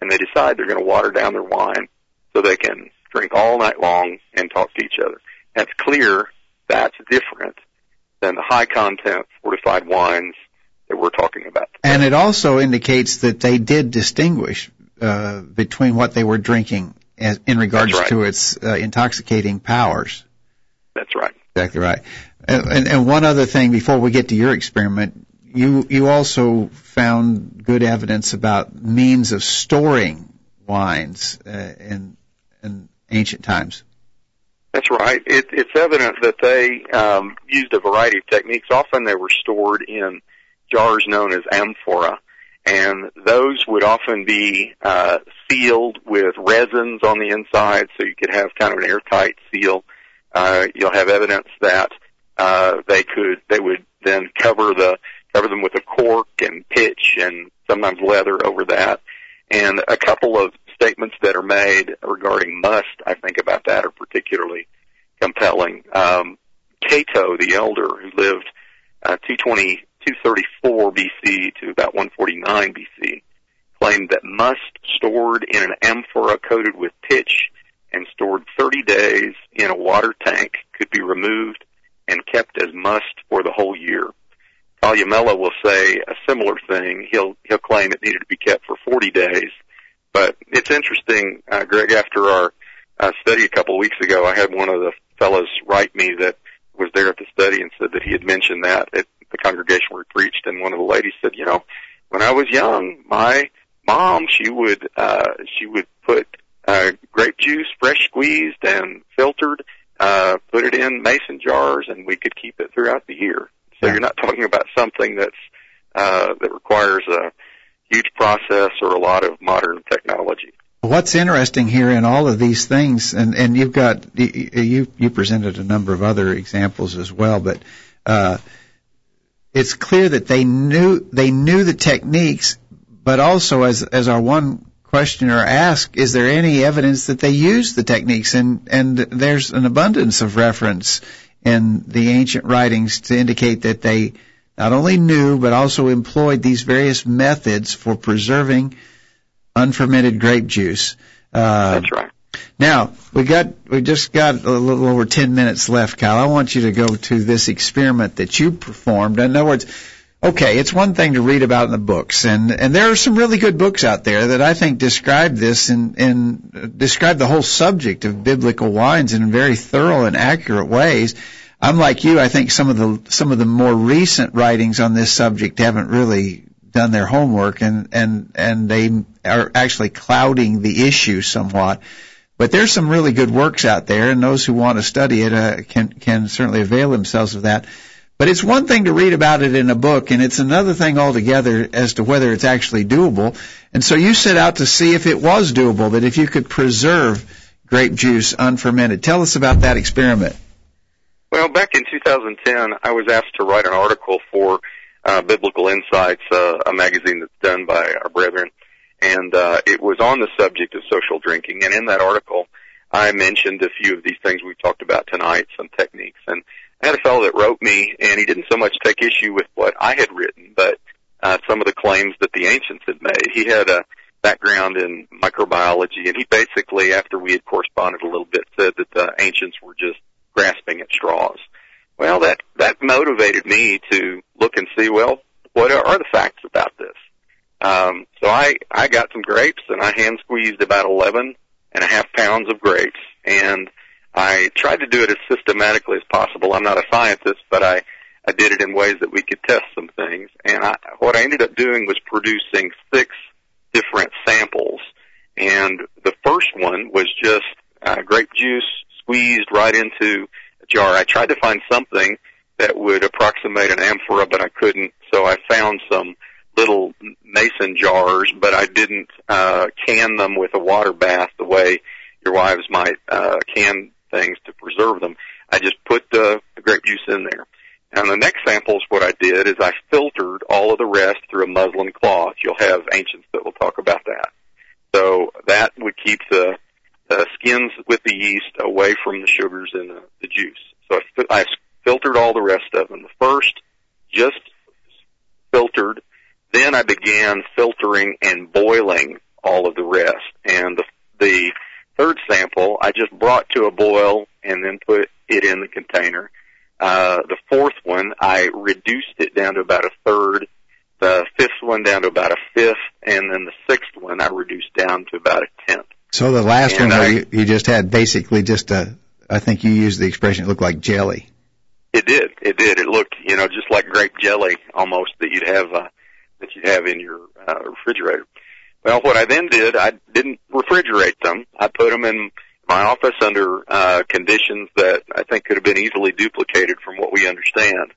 And they decide they're going to water down their wine so they can drink all night long and talk to each other. That's clear. That's different than the high content fortified wines that we're talking about. Today. And it also indicates that they did distinguish uh, between what they were drinking as, in regards right. to its uh, intoxicating powers. That's right. Exactly right. And, and, and one other thing before we get to your experiment, you you also found good evidence about means of storing wines uh, in in ancient times. That's right. It, it's evident that they um, used a variety of techniques. Often they were stored in jars known as amphora, and those would often be uh, sealed with resins on the inside, so you could have kind of an airtight seal. Uh, you'll have evidence that uh, they could they would then cover the cover them with a cork and pitch and sometimes leather over that. And a couple of statements that are made regarding must, I think about that are particularly compelling. Um, Cato the elder, who lived uh, 220 234 BC to about 149 BC, claimed that must stored in an amphora coated with pitch and stored 30 days in a water tank could be removed and kept as must for the whole year. Columella will say a similar thing. He'll he'll claim it needed to be kept for 40 days. But it's interesting, uh, Greg. After our uh, study a couple of weeks ago, I had one of the fellows write me that was there at the study and said that he had mentioned that at the congregation where he preached, and one of the ladies said, you know, when I was young, my mom she would uh, she would put uh, grape juice, fresh squeezed and filtered, uh, put it in mason jars, and we could keep it throughout the year. So you're not talking about something that's uh, that requires a huge process or a lot of modern technology. What's interesting here in all of these things, and, and you've got you you presented a number of other examples as well, but uh, it's clear that they knew they knew the techniques, but also as as our one questioner asked, is there any evidence that they used the techniques? And and there's an abundance of reference in the ancient writings to indicate that they not only knew but also employed these various methods for preserving unfermented grape juice. Uh, That's right. Now we got we just got a little over ten minutes left, Kyle. I want you to go to this experiment that you performed. In other words, okay, it's one thing to read about in the books, and and there are some really good books out there that I think describe this and and describe the whole subject of biblical wines in very thorough and accurate ways. I'm like you. I think some of the some of the more recent writings on this subject haven't really done their homework, and and and they are actually clouding the issue somewhat. But there's some really good works out there, and those who want to study it uh, can can certainly avail themselves of that. But it's one thing to read about it in a book, and it's another thing altogether as to whether it's actually doable. And so you set out to see if it was doable, that if you could preserve grape juice unfermented. Tell us about that experiment. Well, back in 2010, I was asked to write an article for uh, Biblical Insights, uh, a magazine that's done by our brethren, and uh, it was on the subject of social drinking. And in that article, I mentioned a few of these things we've talked about tonight, some techniques, and I had a fellow that wrote me, and he didn't so much take issue with what I had written, but uh, some of the claims that the ancients had made. He had a background in microbiology, and he basically, after we had corresponded a little bit, said that the ancients were just grasping at straws. Well, that that motivated me to look and see. Well, what are, the facts about this? Um, so I I got some grapes, and I hand squeezed about eleven and a half pounds of grapes, and I tried to do it as systematically as possible. I'm not a scientist, but I, I did it in ways that we could test some things. And I, what I ended up doing was producing six different samples. And the first one was just uh, grape juice squeezed right into a jar. I tried to find something that would approximate an amphora, but I couldn't. So I found some little mason jars, but I didn't uh, can them with a water bath the way your wives might uh, can things to preserve them. I just put the, the grape juice in there. And the next samples, what I did is I filtered all of the rest through a muslin cloth. You'll have ancients that will talk about that. So that would keep the, the skins with the yeast away from the sugars in the, the juice. So I, I filtered all the rest of them. The first, just filtered. Then I began filtering and boiling all of the rest. And the, the third sample I just brought to a boil and then put it in the container. Uh, the fourth one I reduced it down to about a third. The fifth one down to about a fifth, and then the sixth one I reduced down to about a tenth. So the last and one I, you, you just had basically just a, I think you used the expression, it looked like jelly. It did. It did. It looked, you know, just like grape jelly almost that you'd have, uh, that you'd have in your, uh, refrigerator. Well, what I then did, I didn't refrigerate them. I put them in my office under uh, conditions that I think could have been easily duplicated from what we understand.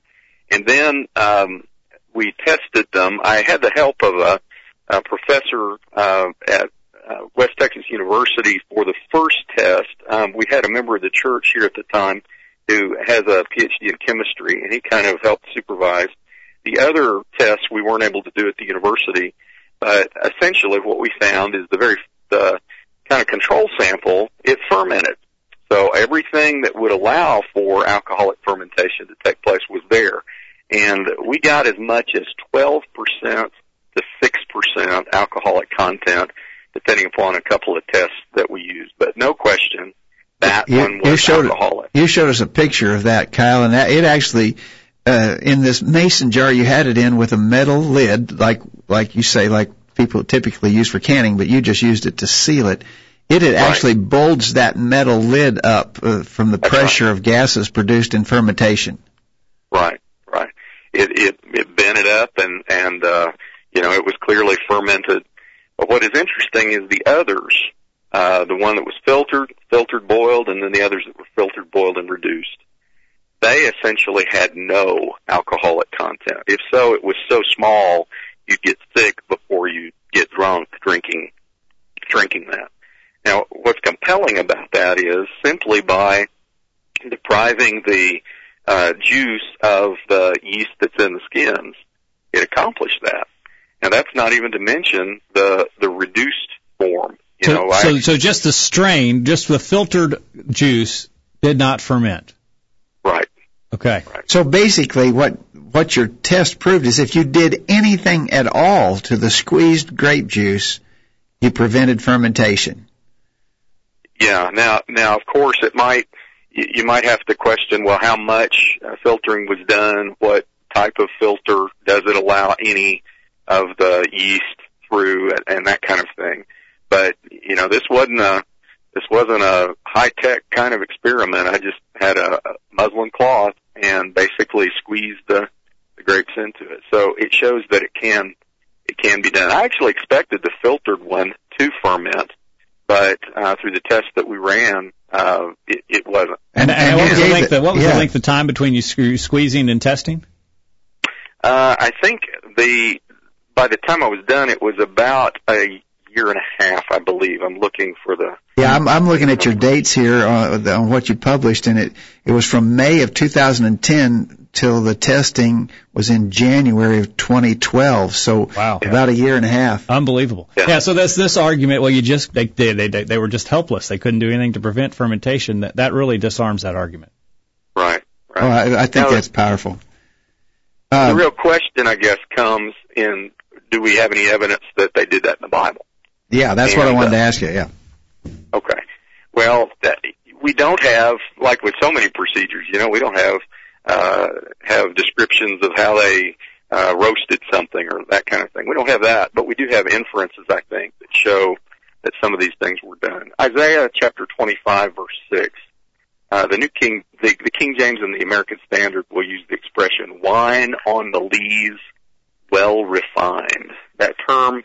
And then um, we tested them. I had the help of a, a professor uh, at uh, West Texas University for the first test. Um, we had a member of the church here at the time who has a PhD in chemistry, and he kind of helped supervise. The other tests we weren't able to do at the university but essentially what we found is the very, the kind of control sample, it fermented. So everything that would allow for alcoholic fermentation to take place was there. And we got as much as 12% to 6% alcoholic content, depending upon a couple of tests that we used. But no question, that you, one was you showed, alcoholic. You showed us a picture of that, Kyle, and that, it actually, uh, in this mason jar, you had it in with a metal lid, like like you say, like people typically use for canning, but you just used it to seal it. It had Right. actually bulged that metal lid up uh, from the That's pressure of gases produced in fermentation. Right, right. It it it bent it up and and uh you know it was clearly fermented. But what is interesting is the others, uh the one that was filtered, filtered boiled, and then the others that were filtered, boiled, and reduced. They essentially had no alcoholic content. If so, it was so small you'd get sick before you get drunk drinking drinking that. Now, what's compelling about that is simply by depriving the uh, juice of the yeast that's in the skins, it accomplished that. Now that's not even to mention the the reduced form. You So, know, so, I, so just the strain, just the filtered juice did not ferment. Right. Okay. So basically, what what your test proved is if you did anything at all to the squeezed grape juice, you prevented fermentation. Yeah. Now, now, of course, it might you, you might have to question. Well, how much uh, filtering was done? What type of filter does it allow any of the yeast through, and, and that kind of thing. But you know, this wasn't a this wasn't a high tech kind of experiment. I just had a, a muslin cloth and basically squeezed the, the grapes into it. So it shows that it can it can be done. I actually expected the filtered one to ferment, but uh, through the test that we ran, uh, it, it wasn't. And, and, what was the length? Of, what was yeah. the length of time between you squeezing and testing? Uh, I think the by the time I was done, it was about a year and a half, I believe. I'm looking for the Yeah, I'm, I'm looking at your dates here on, on what you published, and it it was from May of 2010 till the testing was in January of 2012. So Wow. about a year and a half. Unbelievable. Yeah. Yeah. so that's this argument. Well, you just they they they they were just helpless. They couldn't do anything to prevent fermentation. That that really disarms that argument. right. Right. Oh, I, I think Now, that's powerful. the Uh, real question, I guess, comes in: Do we have any evidence that they did that in the Bible? Yeah, that's what I wanted uh, to ask you. Yeah. Okay. Well, that, we don't have, like with so many procedures, you know, we don't have uh, have descriptions of how they uh, roasted something or that kind of thing. We don't have that, but we do have inferences, I think, that show that some of these things were done. Isaiah chapter 25, verse 6. Uh, the New King, the, the King James and the American Standard will use the expression "wine on the lees, well refined." That term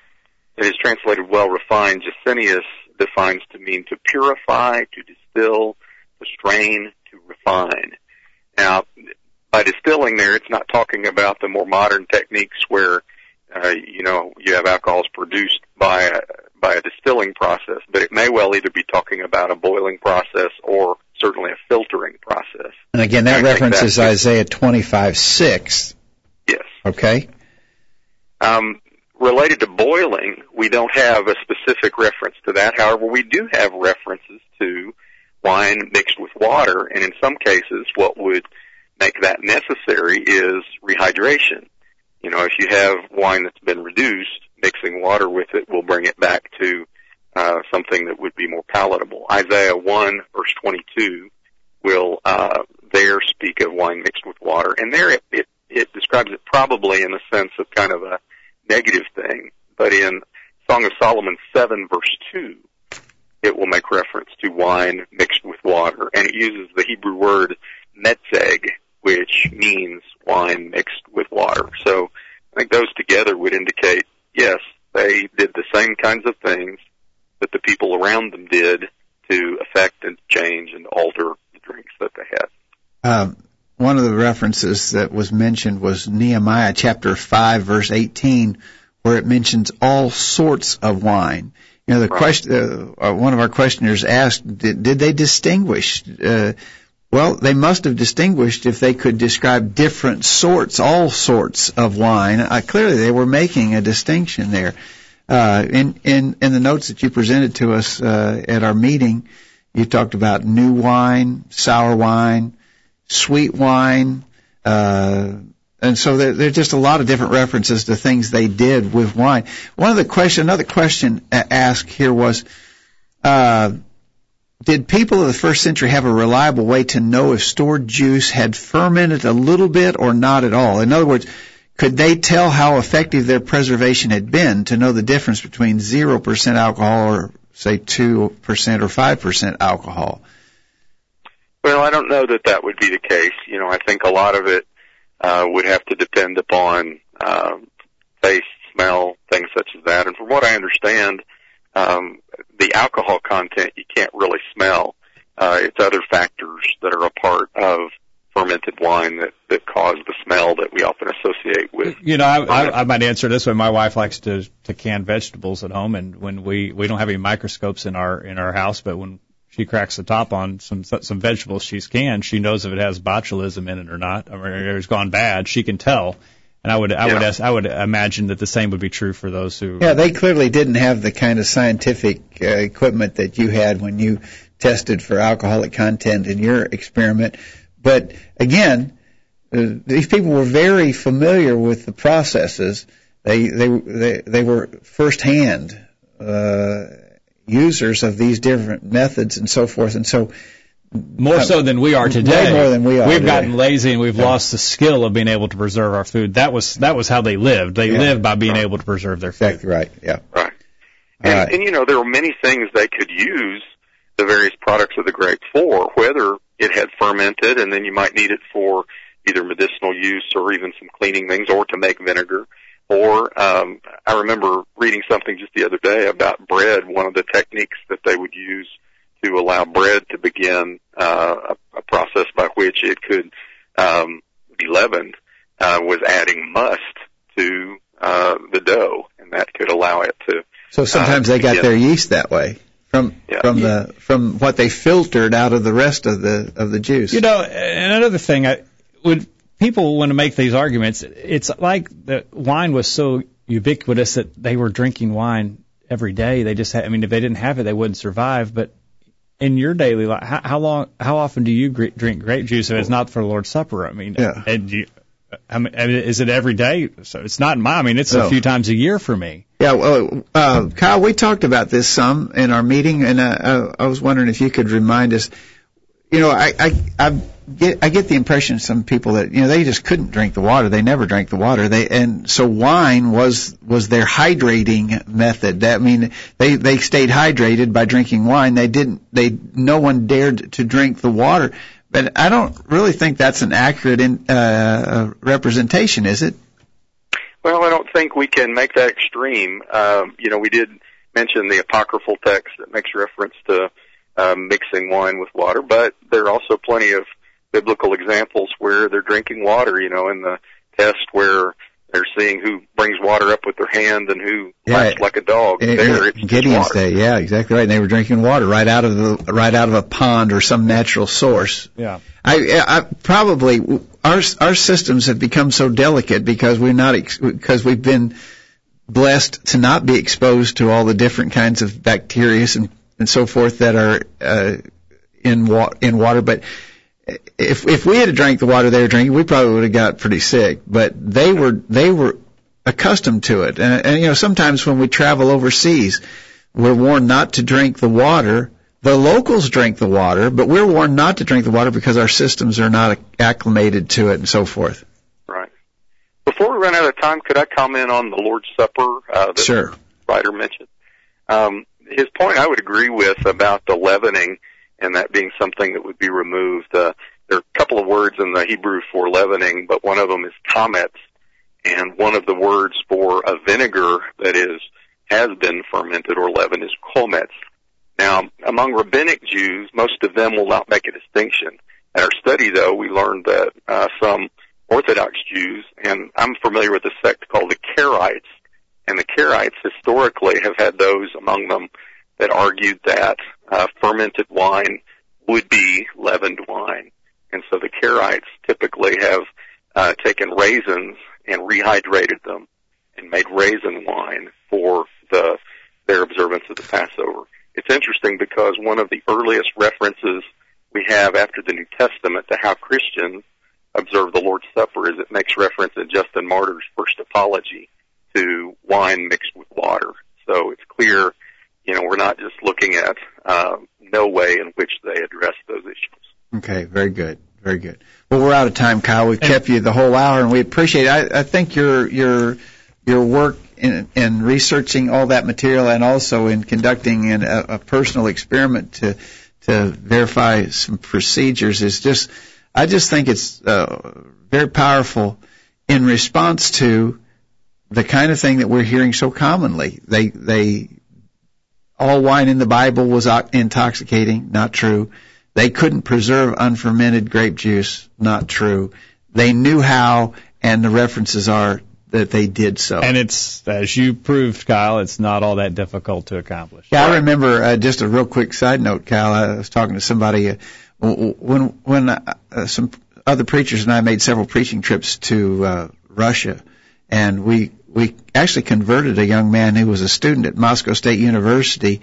that is translated "well refined," Gesenius defines to mean to purify, to distill, to strain, to refine. Now, by distilling there, it's not talking about the more modern techniques where, uh, you know, you have alcohols produced by a, by a distilling process, but it may well either be talking about a boiling process or certainly a filtering process. And again, that references Isaiah 25, 6. Yes. Okay. Um, related to boiling, we don't have a specific reference to that. However, we do have references to wine mixed with water, and in some cases, what would make that necessary is rehydration. You know, if you have wine that's been reduced, mixing water with it will bring it back to uh, something that would be more palatable. Isaiah 1 verse 22 will uh, there speak of wine mixed with water, and there it, it, it describes it probably in the sense of kind of a negative thing, but in Song of Solomon 7 verse 2, it will make reference to wine mixed with water, and it uses the Hebrew word metzeg, which means wine mixed with water. So I think those together would indicate, yes, they did the same kinds of things that the people around them did to affect and change and alter the drinks that they had. Um, one of the references that was mentioned was Nehemiah chapter 5 verse 18 where it mentions all sorts of wine. You know, the Right. question, uh, uh, one of our questioners asked, did, did they distinguish? Uh, well, they must have distinguished if they could describe different sorts, all sorts of wine. Uh, clearly, they were making a distinction there. Uh, in, in, in the notes that you presented to us uh, at our meeting, you talked about new wine, sour wine, sweet wine, uh, and so there, there's just a lot of different references to things they did with wine. One of the question, another question asked here was, uh, did people of the first century have a reliable way to know if stored juice had fermented a little bit or not at all? In other words, could they tell how effective their preservation had been to know the difference between 0% alcohol or say 2% or 5% alcohol? Well, I don't know that that would be the case. You know, I think a lot of it uh, would have to depend upon uh, taste, smell, things such as that. And from what I understand, um, the alcohol content you can't really smell. Uh, it's other factors that are a part of fermented wine that that cause the smell that we often associate with. You know, I, I, I might answer this way. My wife likes to to can vegetables at home, and when we we don't have any microscopes in our in our house, but when she cracks the top on some some vegetables she's canned, she knows if it has botulism in it or not, or it's gone bad. She can tell. And I would, I yeah. would, I would imagine that the same would be true for those who. Yeah, they clearly didn't have the kind of scientific uh, equipment that you had when you tested for alcoholic content in your experiment. But again, uh, these people were very familiar with the processes. They they they, they were firsthand uh, users of these different methods and so forth. And so more so than we are today. Way more than we are. We've today. gotten lazy and we've yeah. lost the skill of being able to preserve our food. That was that was how they lived. They yeah. lived by being right. able to preserve their food. Exactly right. Yeah. Right. And, right. and you know there were many things they could use the various products of the grape for, whether it had fermented and then you might need it for either medicinal use or even some cleaning things, or to make vinegar. Or um, I remember reading something just the other day about bread. One of the techniques that they would use to allow bread to begin uh, a, a process by which it could um, be leavened uh, was adding must to uh, the dough, and that could allow it to. So sometimes uh, they got their yeast that way from yeah. from yeah. the from what they filtered out of the rest of the of the juice. You know, and another thing, I would people want to make these arguments. It's like the wine was so ubiquitous that they were drinking wine every day. They just had, I mean, if they didn't have it, they wouldn't survive. But in your daily life, how, how long, how often do you drink grape juice if it's not for the Lord's Supper? I mean, yeah. And you, I mean, is it every day? So it's not my. I mean, it's no. a few times a year for me. Yeah, well, uh, Kyle, we talked about this some in our meeting, and uh, I was wondering if you could remind us. You know, I I I get I get the impression some people that you know they just couldn't drink the water. They never drank the water. They and so wine was was their hydrating method. That I mean they they stayed hydrated by drinking wine. They didn't they no one dared to drink the water. But I don't really think that's an accurate in, uh, representation, is it? Well, I don't think we can make that extreme. Um, you know, we did mention the apocryphal text that makes reference to um, mixing wine with water, but there are also plenty of biblical examples where they're drinking water, you know, in the test where they're seeing who brings water up with their hand and who yeah, laps like a dog. It, there, it's Gideon's day, yeah, exactly right. And they were drinking water right out of the right out of a pond or some natural source. Yeah, I, I probably our our systems have become so delicate because we're not because we've been blessed to not be exposed to all the different kinds of bacteria and and so forth that are uh, in wa- in water, but if if we had drank the water they were drinking, we probably would have got pretty sick. But they were they were accustomed to it, and, and you know sometimes when we travel overseas, we're warned not to drink the water. The locals drink the water, but we're warned not to drink the water because our systems are not acclimated to it and so forth. Right. Before we run out of time, could I comment on the Lord's Supper uh, that sure. the writer mentioned? Um, his point I would agree with about the leavening and that being something that would be removed. Uh, there are a couple of words in the Hebrew for leavening, but one of them is chametz, and one of the words for a vinegar that is has been fermented or leavened is chometz. Now, among rabbinic Jews, most of them will not make a distinction. In our study, though, we learned that uh, some Orthodox Jews, and I'm familiar with a sect called the Karaites, and the Karaites historically have had those among them that argued that uh, fermented wine would be leavened wine. And so the Karaites typically have uh, taken raisins and rehydrated them and made raisin wine for the their observance of the Passover. It's interesting because one of the earliest references we have after the New Testament to how Christians observe the Lord's Supper is it makes reference in Justin Martyr's first apology to wine mixed with water. So it's clear, you know, we're not just looking at uh, no way in which they address those issues. Okay, very good, very good. Well, we're out of time, Kyle. We've kept you the whole hour, and we appreciate. It. I, I think your your your work in, in researching all that material and also in conducting an, a, a personal experiment to to verify some procedures is just. I just think it's uh, very powerful in response to the kind of thing that we're hearing so commonly. They they all wine in the Bible was intoxicating, not true. They couldn't preserve unfermented grape juice, not true. They knew how, and the references are that they did so. And it's, as you proved, Kyle, it's not all that difficult to accomplish. Yeah, I remember uh, just a real quick side note, Kyle. I was talking to somebody uh, when when uh, some other preachers and I made several preaching trips to uh, Russia, and we we actually converted a young man who was a student at Moscow State University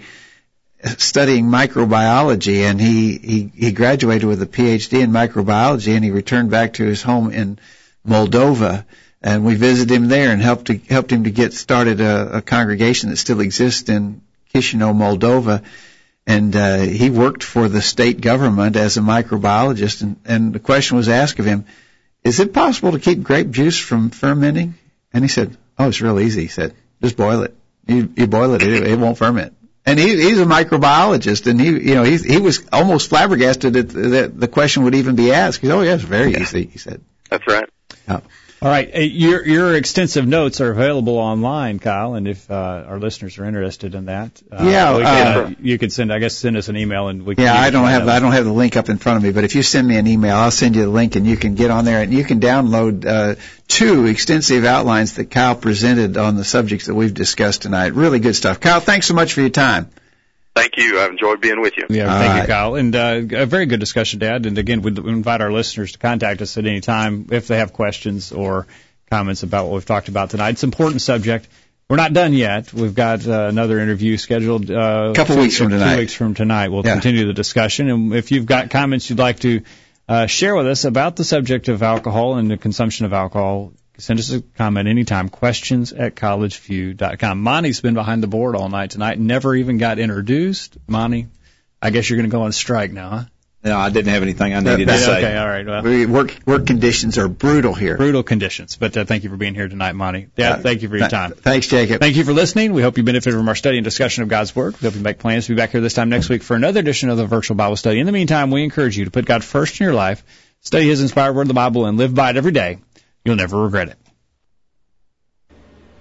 studying microbiology and he, he, he graduated with a PhD in microbiology and he returned back to his home in Moldova and we visited him there and helped to, helped him to get started a, a congregation that still exists in Chisinau, Moldova. And uh, he worked for the state government as a microbiologist and, and the question was asked of him, is it possible to keep grape juice from fermenting? And he said, Oh, it's real easy. He said, just boil it. You, you boil it, it, it won't ferment. And he, he's a microbiologist, and he, you know, he, he was almost flabbergasted that, that the question would even be asked. He said, "Oh, yeah, it's very yeah. easy." He said. That's right. Yeah. All right, your your extensive notes are available online, Kyle, and if uh, our listeners are interested in that, uh, yeah, can, uh, you could send, I guess, send us an email and we. Can yeah, I don't have I don't have the link up in front of me, but if you send me an email, I'll send you the link, and you can get on there and you can download uh, two extensive outlines that Kyle presented on the subjects that we've discussed tonight. Really good stuff, Kyle. Thanks so much for your time. Thank you. I've enjoyed being with you. Yeah, All thank right. you, Kyle. And uh, a very good discussion, Dad. And again, we invite our listeners to contact us at any time if they have questions or comments about what we've talked about tonight. It's an important subject. We're not done yet. We've got uh, another interview scheduled. Uh, a couple weeks from tonight. Two weeks from tonight. We'll yeah. continue the discussion. And if you've got comments you'd like to uh, share with us about the subject of alcohol and the consumption of alcohol, send us a comment anytime. Questions at collegeview.com. Monty's been behind the board all night tonight. Never even got introduced. Monty, I guess you're going to go on strike now, huh? No, I didn't have anything I needed to say. Okay, all right. Well, work work conditions are brutal here. Brutal conditions. But uh, thank you for being here tonight, Monty. Yeah, uh, thank you for your time. Thanks, Jacob. Thank you for listening. We hope you benefited from our study and discussion of God's Word. We hope you make plans to be back here this time next week for another edition of the virtual Bible study. In the meantime, we encourage you to put God first in your life, study His inspired Word of the Bible, and live by it every day. You'll never regret it.